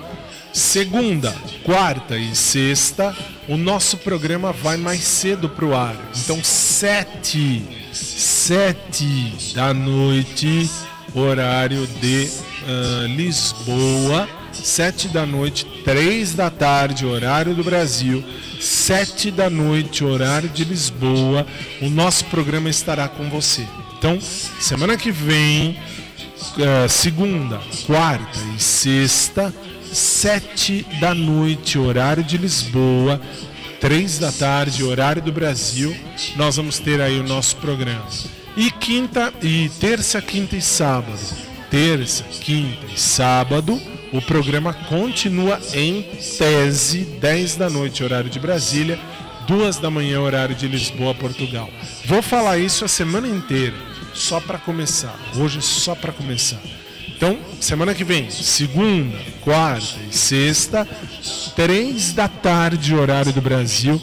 segunda, quarta e sexta, o nosso programa vai mais cedo pro ar. Então, sete, sete da noite, horário de ah, Lisboa. Sete da noite, três da tarde, horário do Brasil. Sete da noite, horário de Lisboa. O nosso programa estará com você. Então, semana que vem, eh, segunda, quarta e sexta, sete da noite, horário de Lisboa, três da tarde, horário do Brasil, nós vamos ter aí o nosso programa. E quinta e terça, quinta e sábado. Terça, quinta e sábado, o programa continua em tese, 10 da noite, horário de Brasília, duas da manhã, horário de Lisboa, Portugal. Vou falar isso a semana inteira, só para começar. Hoje só para começar. Então, semana que vem, segunda, quarta e sexta, três da tarde, horário do Brasil,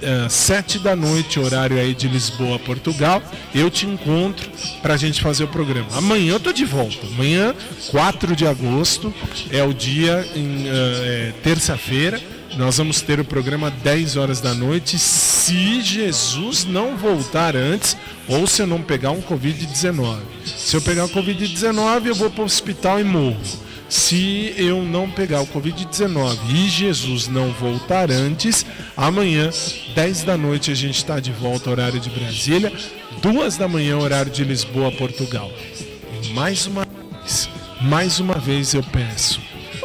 eh, sete da noite, horário aí de Lisboa, Portugal. Eu te encontro para a gente fazer o programa. Amanhã eu tô de volta. Amanhã, 4 de agosto, é o dia, é terça-feira. Nós vamos ter o programa 10 horas da noite, se Jesus não voltar antes ou se eu não pegar um Covid-19. Se eu pegar o Covid-19, eu vou para o hospital e morro. Se eu não pegar o Covid-19 e Jesus não voltar antes, amanhã, 10 da noite, a gente está de volta, horário de Brasília, 2 da manhã, horário de Lisboa, Portugal. E mais uma vez, mais uma vez eu peço,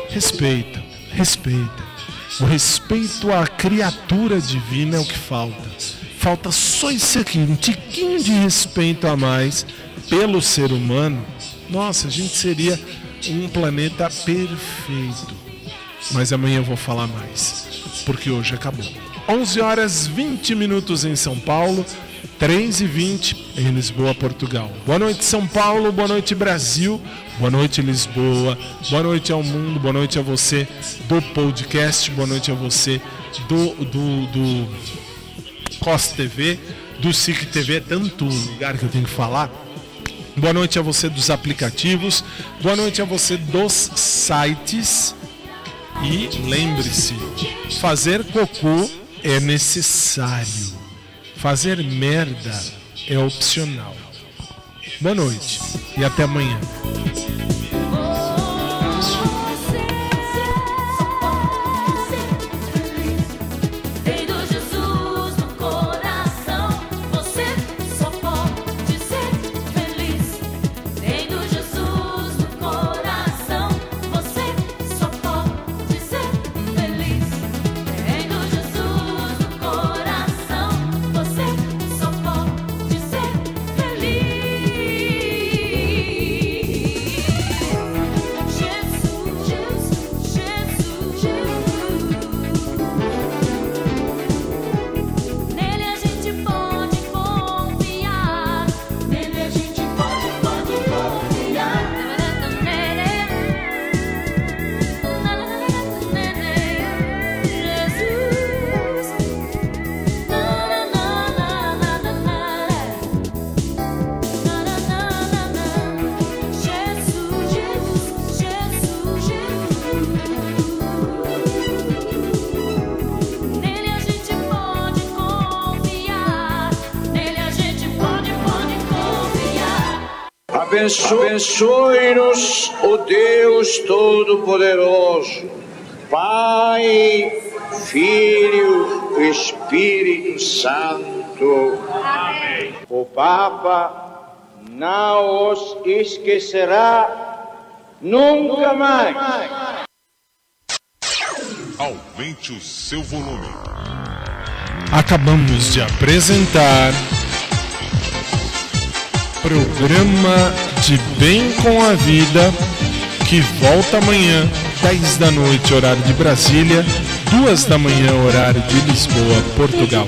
respeita, respeita. O respeito à criatura divina é o que falta. Falta só isso aqui, um tiquinho de respeito a mais pelo ser humano. Nossa, a gente seria um planeta perfeito. Mas amanhã eu vou falar mais, porque hoje acabou. 11 horas 20 minutos em São Paulo, 3 e 20 em Lisboa, Portugal. Boa noite, São Paulo. Boa noite, Brasil. Boa noite, Lisboa. Boa noite ao mundo. Boa noite a você do podcast. Boa noite a você do, do, do COS TV, do SIC TV. É tanto lugar que eu tenho que falar. Boa noite a você dos aplicativos. Boa noite a você dos sites. E lembre-se, fazer cocô é necessário. Fazer merda é opcional. Boa noite e até amanhã. Abençoe-nos, o Deus Todo-Poderoso, Pai, Filho, Espírito Santo. Amém. O Papa não os esquecerá nunca mais. Aumente o seu volume. Acabamos de apresentar. Programa de Bem com a Vida, que volta amanhã, 10 da noite, horário de Brasília, 2 da manhã, horário de Lisboa, Portugal.